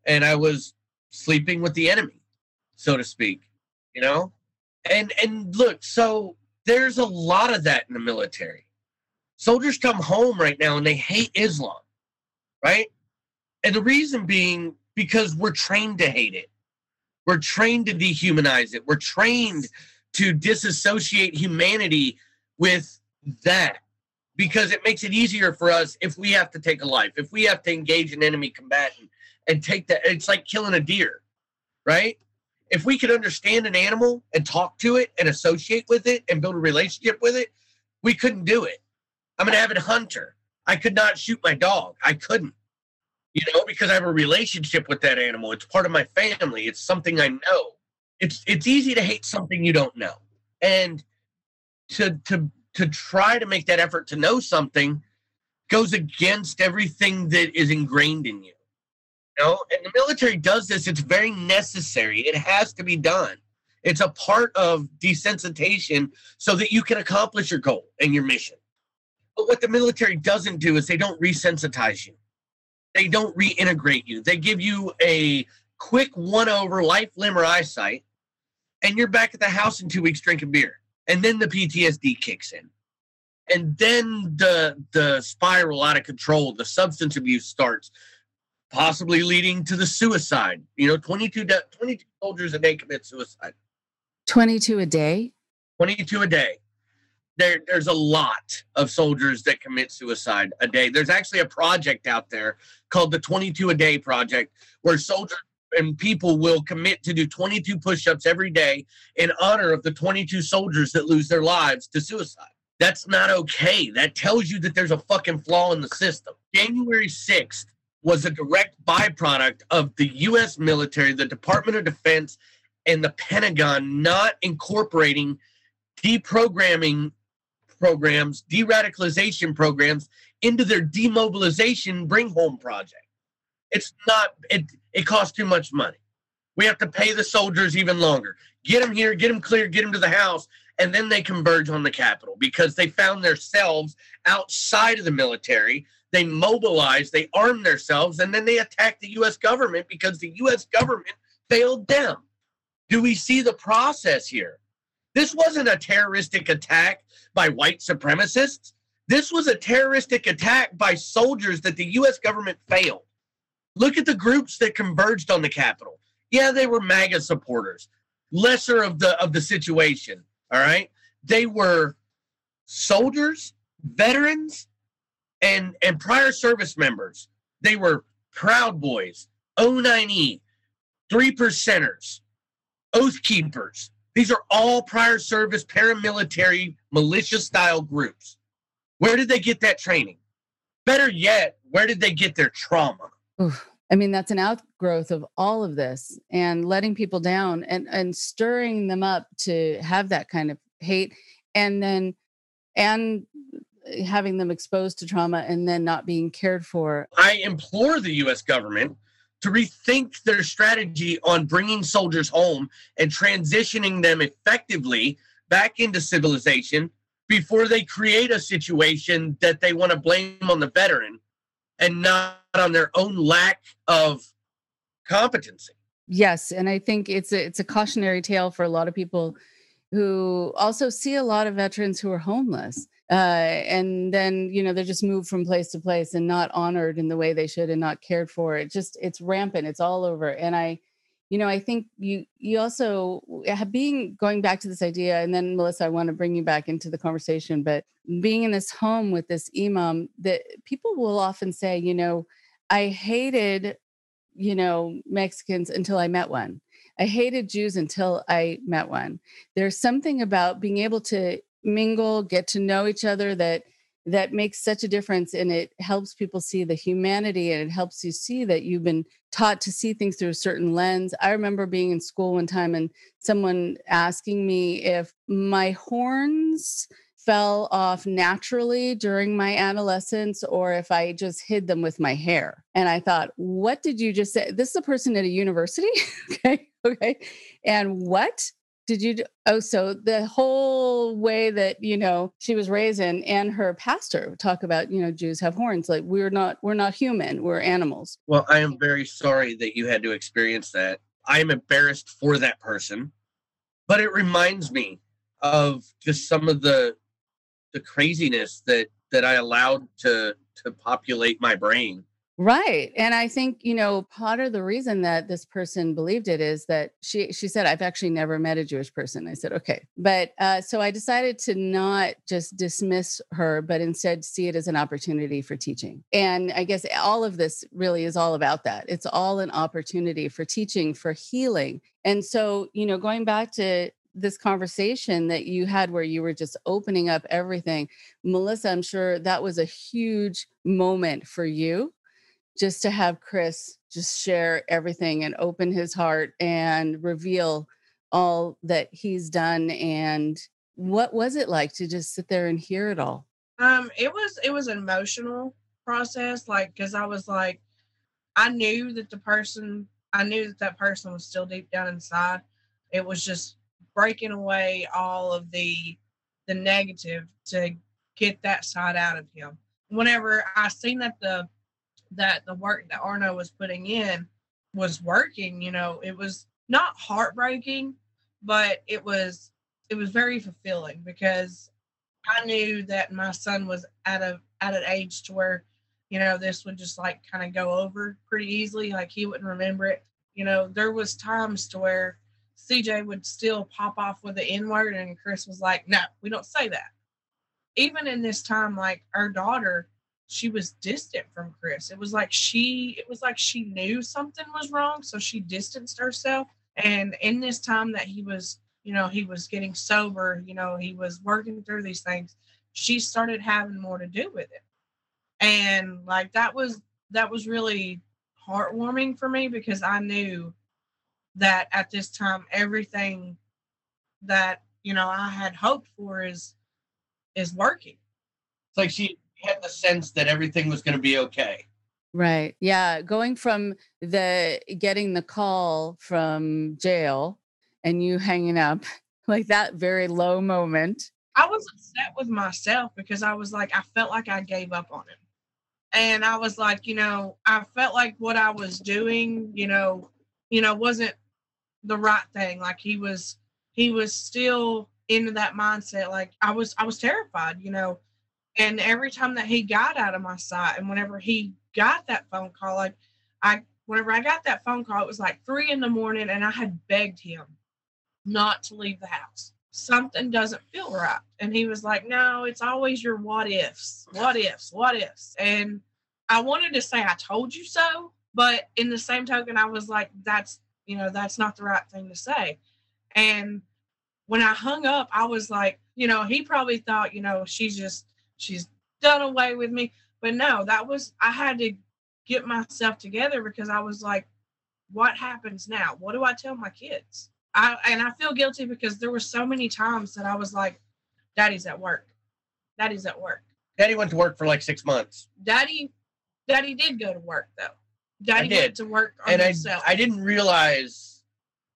and I was sleeping with the enemy, so to speak you know? And and look so there's a lot of that in the military. Soldiers come home right now and they hate islam right? And the reason being because we're trained to hate it. We're trained to dehumanize it. We're trained to disassociate humanity with that because it makes it easier for us if we have to take a life if we have to engage an enemy combatant and take that it's like killing a deer right if we could understand an animal and talk to it and associate with it and build a relationship with it, we couldn't do it. I'm an avid hunter. I could not shoot my dog. I couldn't, you know, because I have a relationship with that animal. It's part of my family. It's something I know. It's it's easy to hate something you don't know, and to to to try to make that effort to know something goes against everything that is ingrained in you know, and the military does this. It's very necessary. It has to be done. It's a part of desensitization so that you can accomplish your goal and your mission. But what the military doesn't do is they don't resensitize you. They don't reintegrate you. They give you a quick one over life, limb, or eyesight, and you're back at the house in two weeks drinking beer. And then the PTSD kicks in. And then the the spiral out of control, the substance abuse starts possibly leading to the suicide. You know, 22, de- 22 soldiers a day commit suicide. 22 a day? 22 a day. there, there's a lot of soldiers that commit suicide a day. There's actually a project out there called the 22 a day project where soldiers and people will commit to do 22 push-ups every day in honor of the 22 soldiers that lose their lives to suicide. That's not okay. That tells you that there's a fucking flaw in the system. January 6th was a direct byproduct of the US military, the Department of Defense, and the Pentagon not incorporating deprogramming programs, de radicalization programs into their demobilization bring home project. It's not, it, it costs too much money. We have to pay the soldiers even longer. Get them here, get them clear, get them to the house, and then they converge on the Capitol because they found themselves outside of the military. They mobilized, they armed themselves, and then they attacked the U.S. government because the U.S. government failed them. Do we see the process here? This wasn't a terroristic attack by white supremacists. This was a terroristic attack by soldiers that the US government failed. Look at the groups that converged on the Capitol. Yeah, they were MAGA supporters, lesser of the of the situation. All right. They were soldiers, veterans, and and prior service members. They were Proud Boys, O9E, three percenters, Oath Keepers, these are all prior service paramilitary militia style groups. Where did they get that training? Better yet, where did they get their trauma? Oof. I mean, that's an outgrowth of all of this and letting people down and, and stirring them up to have that kind of hate and then and having them exposed to trauma and then not being cared for. I implore the US government to rethink their strategy on bringing soldiers home and transitioning them effectively back into civilization before they create a situation that they want to blame on the veteran and not on their own lack of competency. Yes, and I think it's a, it's a cautionary tale for a lot of people who also see a lot of veterans who are homeless uh, and then you know they're just moved from place to place and not honored in the way they should and not cared for. It just it's rampant. It's all over. And i you know i think you you also have being going back to this idea and then melissa i want to bring you back into the conversation but being in this home with this imam that people will often say you know i hated you know mexicans until i met one. I hated jews until i met one. There's something about being able to mingle, get to know each other that that makes such a difference and it helps people see the humanity and it helps you see that you've been taught to see things through a certain lens. I remember being in school one time and someone asking me if my horns fell off naturally during my adolescence or if I just hid them with my hair. And I thought, what did you just say? This is a person at a university. okay. Okay. And what? Did you oh so the whole way that you know she was raised in and her pastor talk about you know jews have horns like we're not we're not human we're animals. Well i am very sorry that you had to experience that. I am embarrassed for that person but it reminds me of just some of the the craziness that that i allowed to to populate my brain Right. And I think, you know, part of the reason that this person believed it is that she she said, I've actually never met a Jewish person. I said, okay. But uh, so I decided to not just dismiss her, but instead see it as an opportunity for teaching. And I guess all of this really is all about that. It's all an opportunity for teaching, for healing. And so, you know, going back to this conversation that you had where you were just opening up everything. Melissa, I'm sure that was a huge moment for you just to have Chris just share everything and open his heart and reveal all that he's done and what was it like to just sit there and hear it all? Um it was it was an emotional process like because i was like i knew that the person i knew that that person was still deep down inside. It was just breaking away all of the the negative to get that side out of him. Whenever i seen that the that the work that Arno was putting in was working, you know, it was not heartbreaking, but it was it was very fulfilling because I knew that my son was at a at an age to where, you know, this would just like kind of go over pretty easily. Like he wouldn't remember it. You know, there was times to where CJ would still pop off with the N word and Chris was like, No, we don't say that. even in this time, like our daughter, she was distant from Chris. It was like she it was like she knew something was wrong, so she distanced herself. And in this time that he was, you know, he was getting sober, you know, he was working through these things, she started having more to do with it. And like that was that was really heartwarming for me because I knew that at this time everything that you know I had hoped for is is working. It's like she had the sense that everything was going to be okay. Right. Yeah. Going from the getting the call from jail and you hanging up, like that very low moment. I was upset with myself because I was like, I felt like I gave up on him. And I was like, you know, I felt like what I was doing, you know, you know, wasn't the right thing. Like he was, he was still into that mindset. Like I was, I was terrified, you know. And every time that he got out of my sight, and whenever he got that phone call, like I, whenever I got that phone call, it was like three in the morning, and I had begged him not to leave the house. Something doesn't feel right. And he was like, No, it's always your what ifs, what ifs, what ifs. And I wanted to say, I told you so. But in the same token, I was like, That's, you know, that's not the right thing to say. And when I hung up, I was like, you know, he probably thought, you know, she's just, she's done away with me. But no, that was, I had to get myself together because I was like, what happens now? What do I tell my kids? I, and I feel guilty because there were so many times that I was like, daddy's at work. Daddy's at work. Daddy went to work for like six months. Daddy, daddy did go to work though. Daddy did. went to work on and I. I didn't realize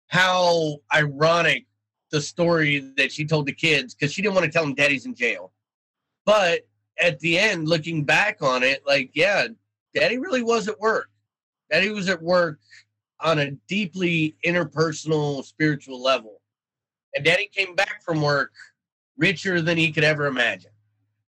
how ironic the story that she told the kids because she didn't want to tell them daddy's in jail. But at the end, looking back on it, like, yeah, daddy really was at work. Daddy was at work on a deeply interpersonal, spiritual level. And daddy came back from work richer than he could ever imagine.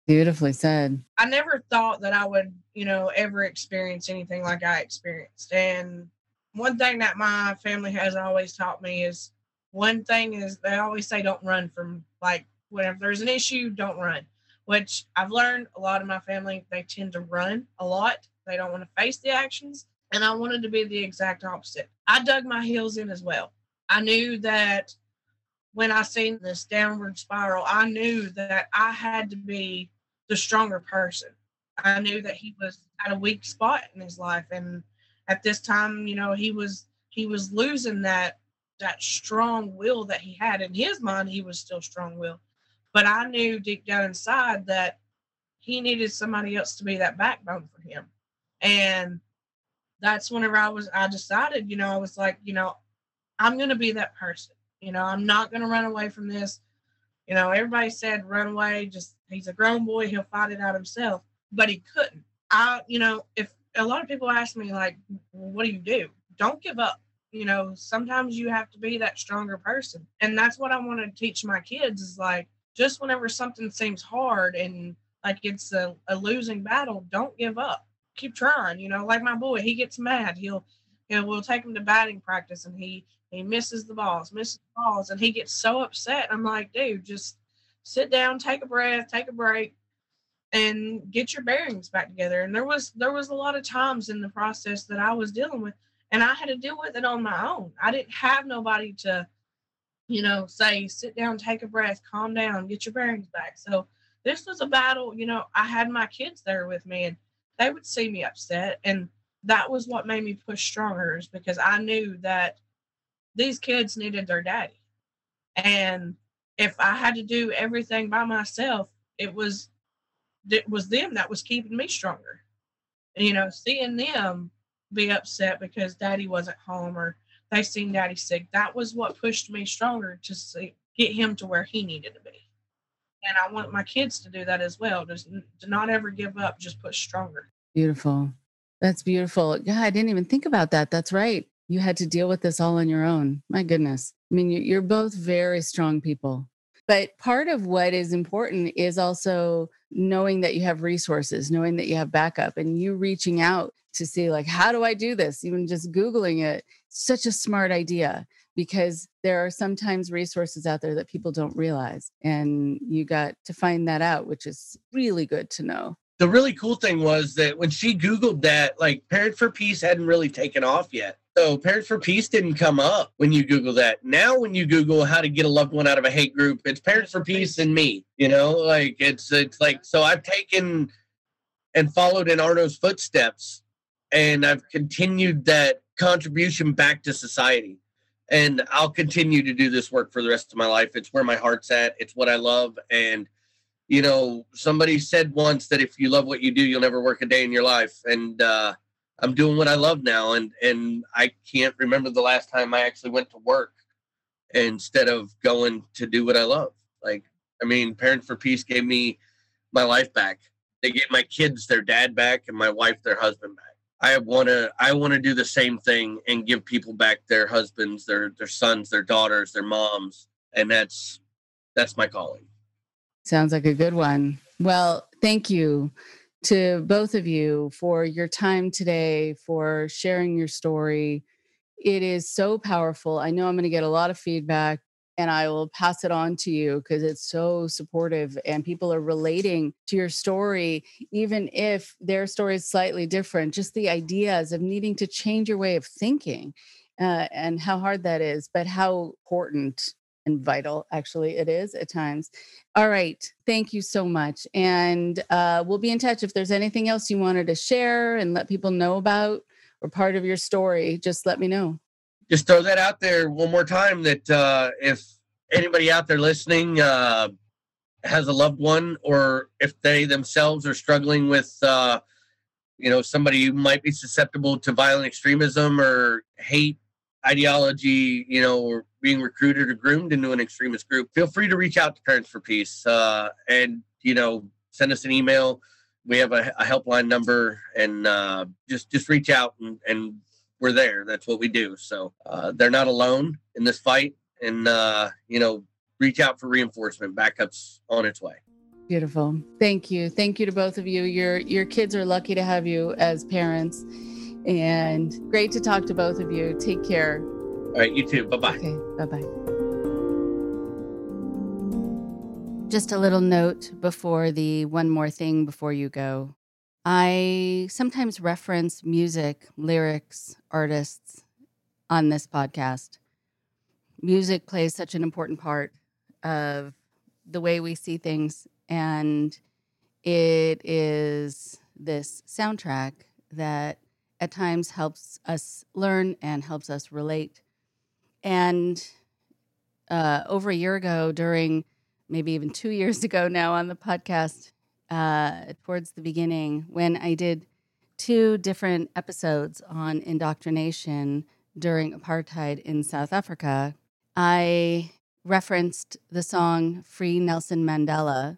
Beautifully said. I never thought that I would, you know, ever experience anything like I experienced. And one thing that my family has always taught me is one thing is they always say don't run from like whenever there's an issue, don't run. Which I've learned a lot of my family, they tend to run a lot. They don't want to face the actions. And I wanted to be the exact opposite. I dug my heels in as well. I knew that when I seen this downward spiral, I knew that I had to be the stronger person. I knew that he was at a weak spot in his life. And at this time, you know, he was he was losing that that strong will that he had in his mind he was still strong will but i knew deep down inside that he needed somebody else to be that backbone for him. And that's whenever i was i decided you know i was like you know i'm going to be that person. You know i'm not going to run away from this. You know everybody said run away just he's a grown boy he'll fight it out himself. But he couldn't. I you know if a lot of people ask me like what do you do? Don't give up. You know sometimes you have to be that stronger person. And that's what i want to teach my kids is like just whenever something seems hard and like it's a, a losing battle don't give up. Keep trying you know like my boy he gets mad. He'll he'll we'll take him to batting practice and he he misses the balls misses the balls and he gets so upset. I'm like dude just sit down take a breath take a break and get your bearings back together. And there was there was a lot of times in the process that i was dealing with and I had to deal with it on my own. I didn't have nobody to, you know, say, sit down, take a breath, calm down, get your bearings back. So this was a battle, you know, I had my kids there with me and they would see me upset. And that was what made me push stronger is because I knew that these kids needed their daddy. And if I had to do everything by myself, it was it was them that was keeping me stronger. You know, seeing them be upset because daddy wasn't home or they seen daddy sick. That was what pushed me stronger to see, get him to where he needed to be. And I want my kids to do that as well. Just to not ever give up, just push stronger. Beautiful. That's beautiful. Yeah, I didn't even think about that. That's right. You had to deal with this all on your own. My goodness. I mean, you're both very strong people. But part of what is important is also knowing that you have resources, knowing that you have backup, and you reaching out to see, like, how do I do this? Even just Googling it, such a smart idea. because there are sometimes resources out there that people don't realize. And you got to find that out, which is really good to know. The really cool thing was that when she Googled that, like Parent for Peace hadn't really taken off yet. So Parents for Peace didn't come up when you Google that. Now when you Google how to get a loved one out of a hate group, it's Parents for Peace and me. You know, like it's it's like so I've taken and followed in Arno's footsteps and I've continued that contribution back to society. And I'll continue to do this work for the rest of my life. It's where my heart's at. It's what I love. And, you know, somebody said once that if you love what you do, you'll never work a day in your life. And uh, I'm doing what I love now. And, and I can't remember the last time I actually went to work instead of going to do what I love. Like, I mean, Parents for Peace gave me my life back. They gave my kids their dad back and my wife their husband back. I want to I want to do the same thing and give people back their husbands, their their sons, their daughters, their moms, and that's that's my calling. Sounds like a good one. Well, thank you to both of you for your time today, for sharing your story. It is so powerful. I know I'm going to get a lot of feedback and I will pass it on to you because it's so supportive and people are relating to your story, even if their story is slightly different. Just the ideas of needing to change your way of thinking uh, and how hard that is, but how important and vital actually it is at times. All right. Thank you so much. And uh, we'll be in touch if there's anything else you wanted to share and let people know about or part of your story, just let me know just throw that out there one more time that uh, if anybody out there listening uh, has a loved one or if they themselves are struggling with uh, you know somebody who might be susceptible to violent extremism or hate ideology you know or being recruited or groomed into an extremist group feel free to reach out to parents for peace uh, and you know send us an email. We have a, a helpline number and uh, just just reach out and, and we're there. That's what we do. So uh, they're not alone in this fight, and uh, you know, reach out for reinforcement. Backups on its way. Beautiful. Thank you. Thank you to both of you. Your your kids are lucky to have you as parents, and great to talk to both of you. Take care. All right. You too. Bye bye. Okay. Bye bye. Just a little note before the one more thing before you go. I sometimes reference music, lyrics, artists on this podcast. Music plays such an important part of the way we see things, and it is this soundtrack that at times helps us learn and helps us relate. And uh, over a year ago, during maybe even two years ago now on the podcast, uh, towards the beginning when I did two different episodes on indoctrination during apartheid in South Africa. I referenced the song Free Nelson Mandela.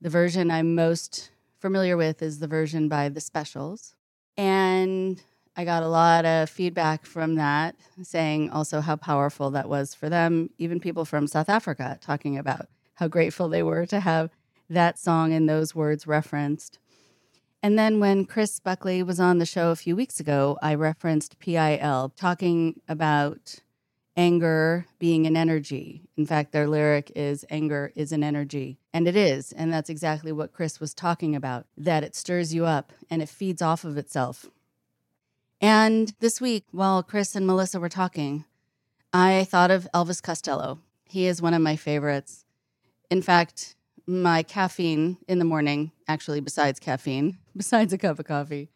The version I'm most familiar with is the version by The Specials. And I got a lot of feedback from that, saying also how powerful that was for them, even people from South Africa talking about how grateful they were to have that song and those words referenced. And then when Chris Buckley was on the show a few weeks ago, I referenced PIL, talking about anger being an energy. In fact, their lyric is anger is an energy. And it is. And that's exactly what Chris was talking about that it stirs you up and it feeds off of itself. And this week, while Chris and Melissa were talking, I thought of Elvis Costello. He is one of my favorites. In fact, my caffeine in the morning, actually, besides caffeine, besides a cup of coffee,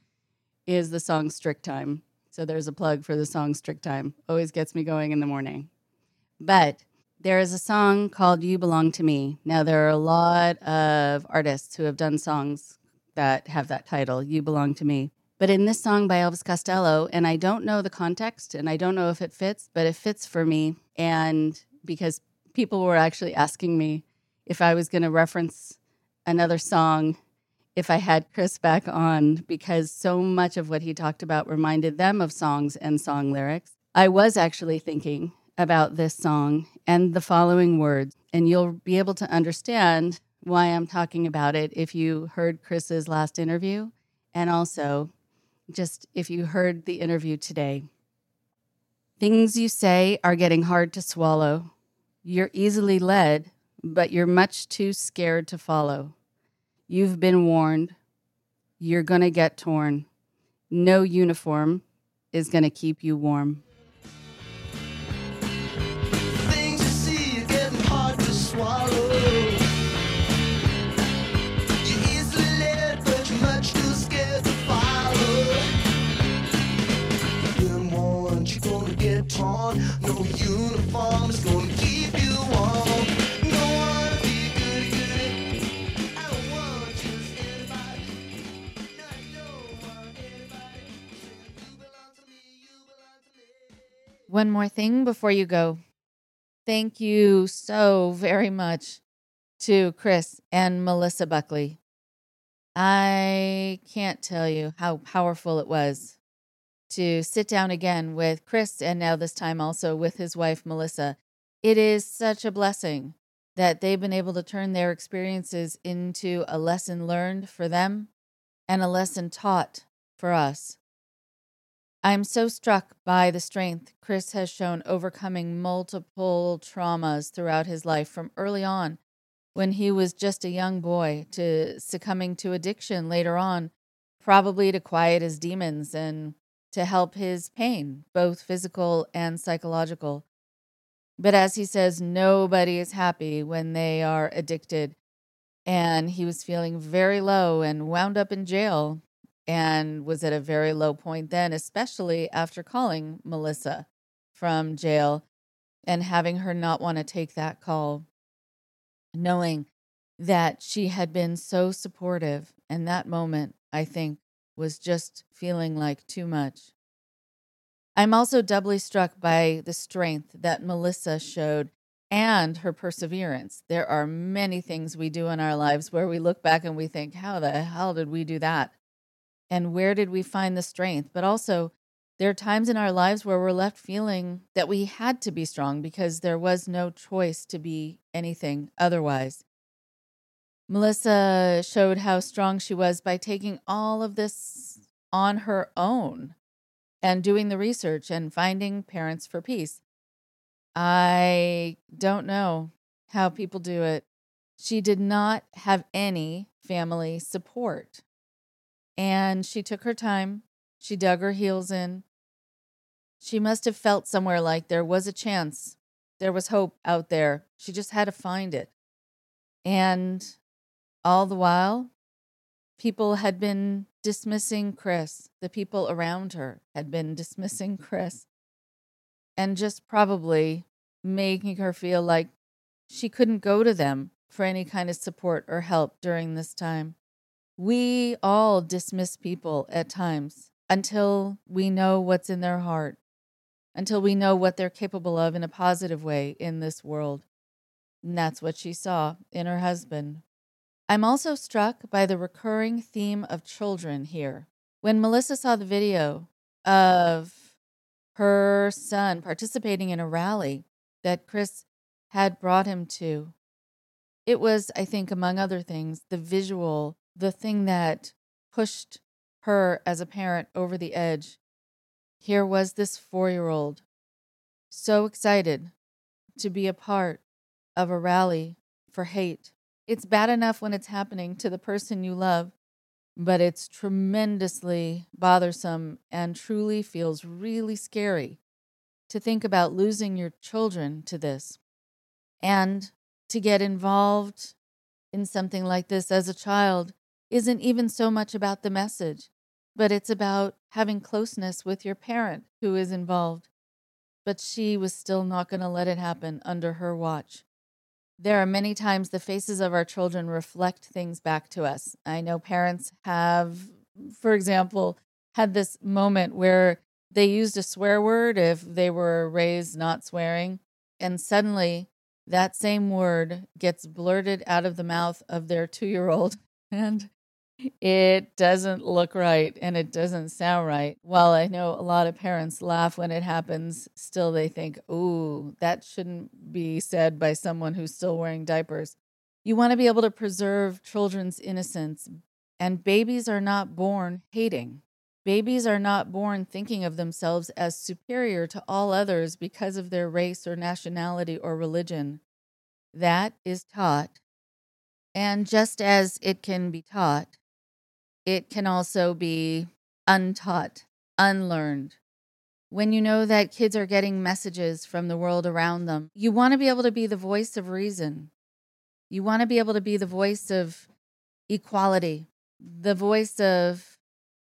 is the song Strict Time. So there's a plug for the song Strict Time. Always gets me going in the morning. But there is a song called You Belong to Me. Now, there are a lot of artists who have done songs that have that title, You Belong to Me. But in this song by Elvis Costello, and I don't know the context and I don't know if it fits, but it fits for me. And because people were actually asking me if I was going to reference another song if I had Chris back on because so much of what he talked about reminded them of songs and song lyrics. I was actually thinking about this song and the following words, and you'll be able to understand why I'm talking about it if you heard Chris's last interview and also just if you heard the interview today. Things you say are getting hard to swallow. You're easily led, but you're much too scared to follow. You've been warned. You're going to get torn. No uniform is going to keep you warm. No uniform is gonna keep you warm. One more thing before you go. Thank you so very much to Chris and Melissa Buckley. I can't tell you how powerful it was to sit down again with Chris and now this time also with his wife, Melissa. It is such a blessing that they've been able to turn their experiences into a lesson learned for them and a lesson taught for us. I'm so struck by the strength Chris has shown overcoming multiple traumas throughout his life from early on, when he was just a young boy, to succumbing to addiction later on, probably to quiet his demons and to help his pain, both physical and psychological. But as he says, nobody is happy when they are addicted. And he was feeling very low and wound up in jail and was at a very low point then, especially after calling Melissa from jail and having her not want to take that call, knowing that she had been so supportive. And that moment, I think, was just feeling like too much. I'm also doubly struck by the strength that Melissa showed and her perseverance. There are many things we do in our lives where we look back and we think, how the hell did we do that? And where did we find the strength? But also, there are times in our lives where we're left feeling that we had to be strong because there was no choice to be anything otherwise. Melissa showed how strong she was by taking all of this on her own and doing the research and finding parents for peace. I don't know how people do it. She did not have any family support. And she took her time. She dug her heels in. She must have felt somewhere like there was a chance. There was hope out there. She just had to find it. And all the while, people had been dismissing Chris. The people around her had been dismissing Chris and just probably making her feel like she couldn't go to them for any kind of support or help during this time. We all dismiss people at times until we know what's in their heart, until we know what they're capable of in a positive way in this world. And that's what she saw in her husband. I'm also struck by the recurring theme of children here. When Melissa saw the video of her son participating in a rally that Chris had brought him to, it was, I think, among other things, the visual the thing that pushed her as a parent over the edge. Here was this four year old so excited to be a part of a rally for hate. It's bad enough when it's happening to the person you love, but it's tremendously bothersome and truly feels really scary to think about losing your children to this and to get involved in something like this as a child isn't even so much about the message, but it's about having closeness with your parent who is involved. But she was still not going to let it happen under her watch. There are many times the faces of our children reflect things back to us. I know parents have, for example, had this moment where they used a swear word if they were raised not swearing, and suddenly that same word gets blurted out of the mouth of their two year old. And it doesn't look right and it doesn't sound right. While I know a lot of parents laugh when it happens, still they think, ooh, that shouldn't be said by someone who's still wearing diapers. You want to be able to preserve children's innocence, and babies are not born hating. Babies are not born thinking of themselves as superior to all others because of their race or nationality or religion. That is taught. And just as it can be taught, it can also be untaught, unlearned. When you know that kids are getting messages from the world around them, you want to be able to be the voice of reason. You want to be able to be the voice of equality, the voice of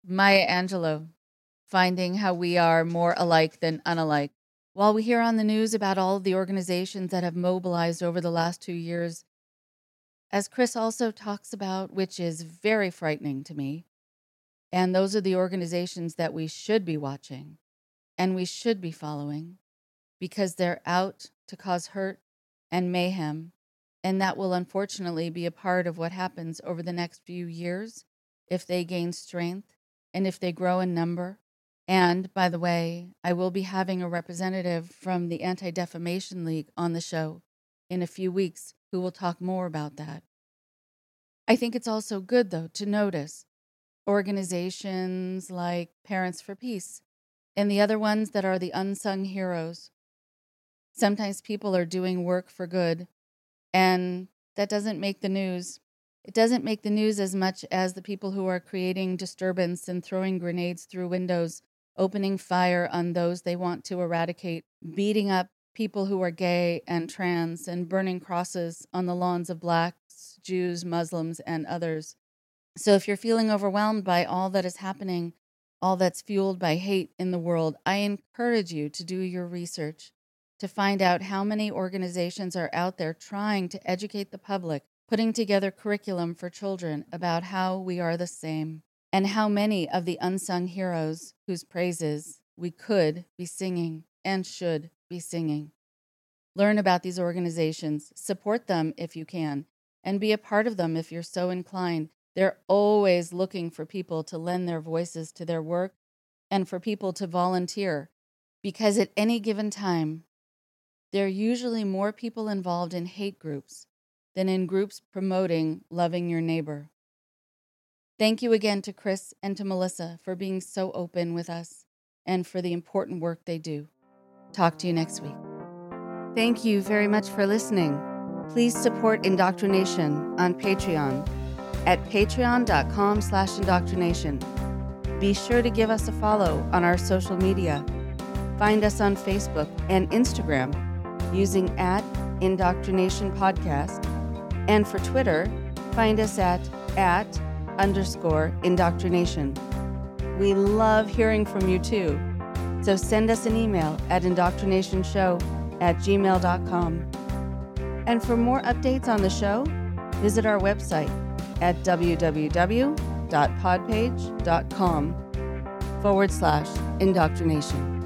Maya Angelou, finding how we are more alike than unalike. While we hear on the news about all the organizations that have mobilized over the last two years, as Chris also talks about, which is very frightening to me, and those are the organizations that we should be watching and we should be following because they're out to cause hurt and mayhem. And that will unfortunately be a part of what happens over the next few years if they gain strength and if they grow in number. And by the way, I will be having a representative from the Anti Defamation League on the show in a few weeks who will talk more about that. I think it's also good, though, to notice organizations like Parents for Peace and the other ones that are the unsung heroes. Sometimes people are doing work for good, and that doesn't make the news. It doesn't make the news as much as the people who are creating disturbance and throwing grenades through windows, opening fire on those they want to eradicate, beating up people who are gay and trans, and burning crosses on the lawns of blacks, Jews, Muslims, and others. So if you're feeling overwhelmed by all that is happening, all that's fueled by hate in the world, I encourage you to do your research to find out how many organizations are out there trying to educate the public putting together curriculum for children about how we are the same and how many of the unsung heroes whose praises we could be singing and should be singing. Learn about these organizations, support them if you can, and be a part of them if you're so inclined. They're always looking for people to lend their voices to their work and for people to volunteer because at any given time, there are usually more people involved in hate groups than in groups promoting loving your neighbor. Thank you again to Chris and to Melissa for being so open with us and for the important work they do. Talk to you next week. Thank you very much for listening. Please support Indoctrination on Patreon at patreon.com slash indoctrination. Be sure to give us a follow on our social media. Find us on Facebook and Instagram using at Indoctrination Podcast and for Twitter, find us at at underscore indoctrination. We love hearing from you too. So send us an email at indoctrinationshow at gmail.com. And for more updates on the show, visit our website at www.podpage.com forward slash indoctrination.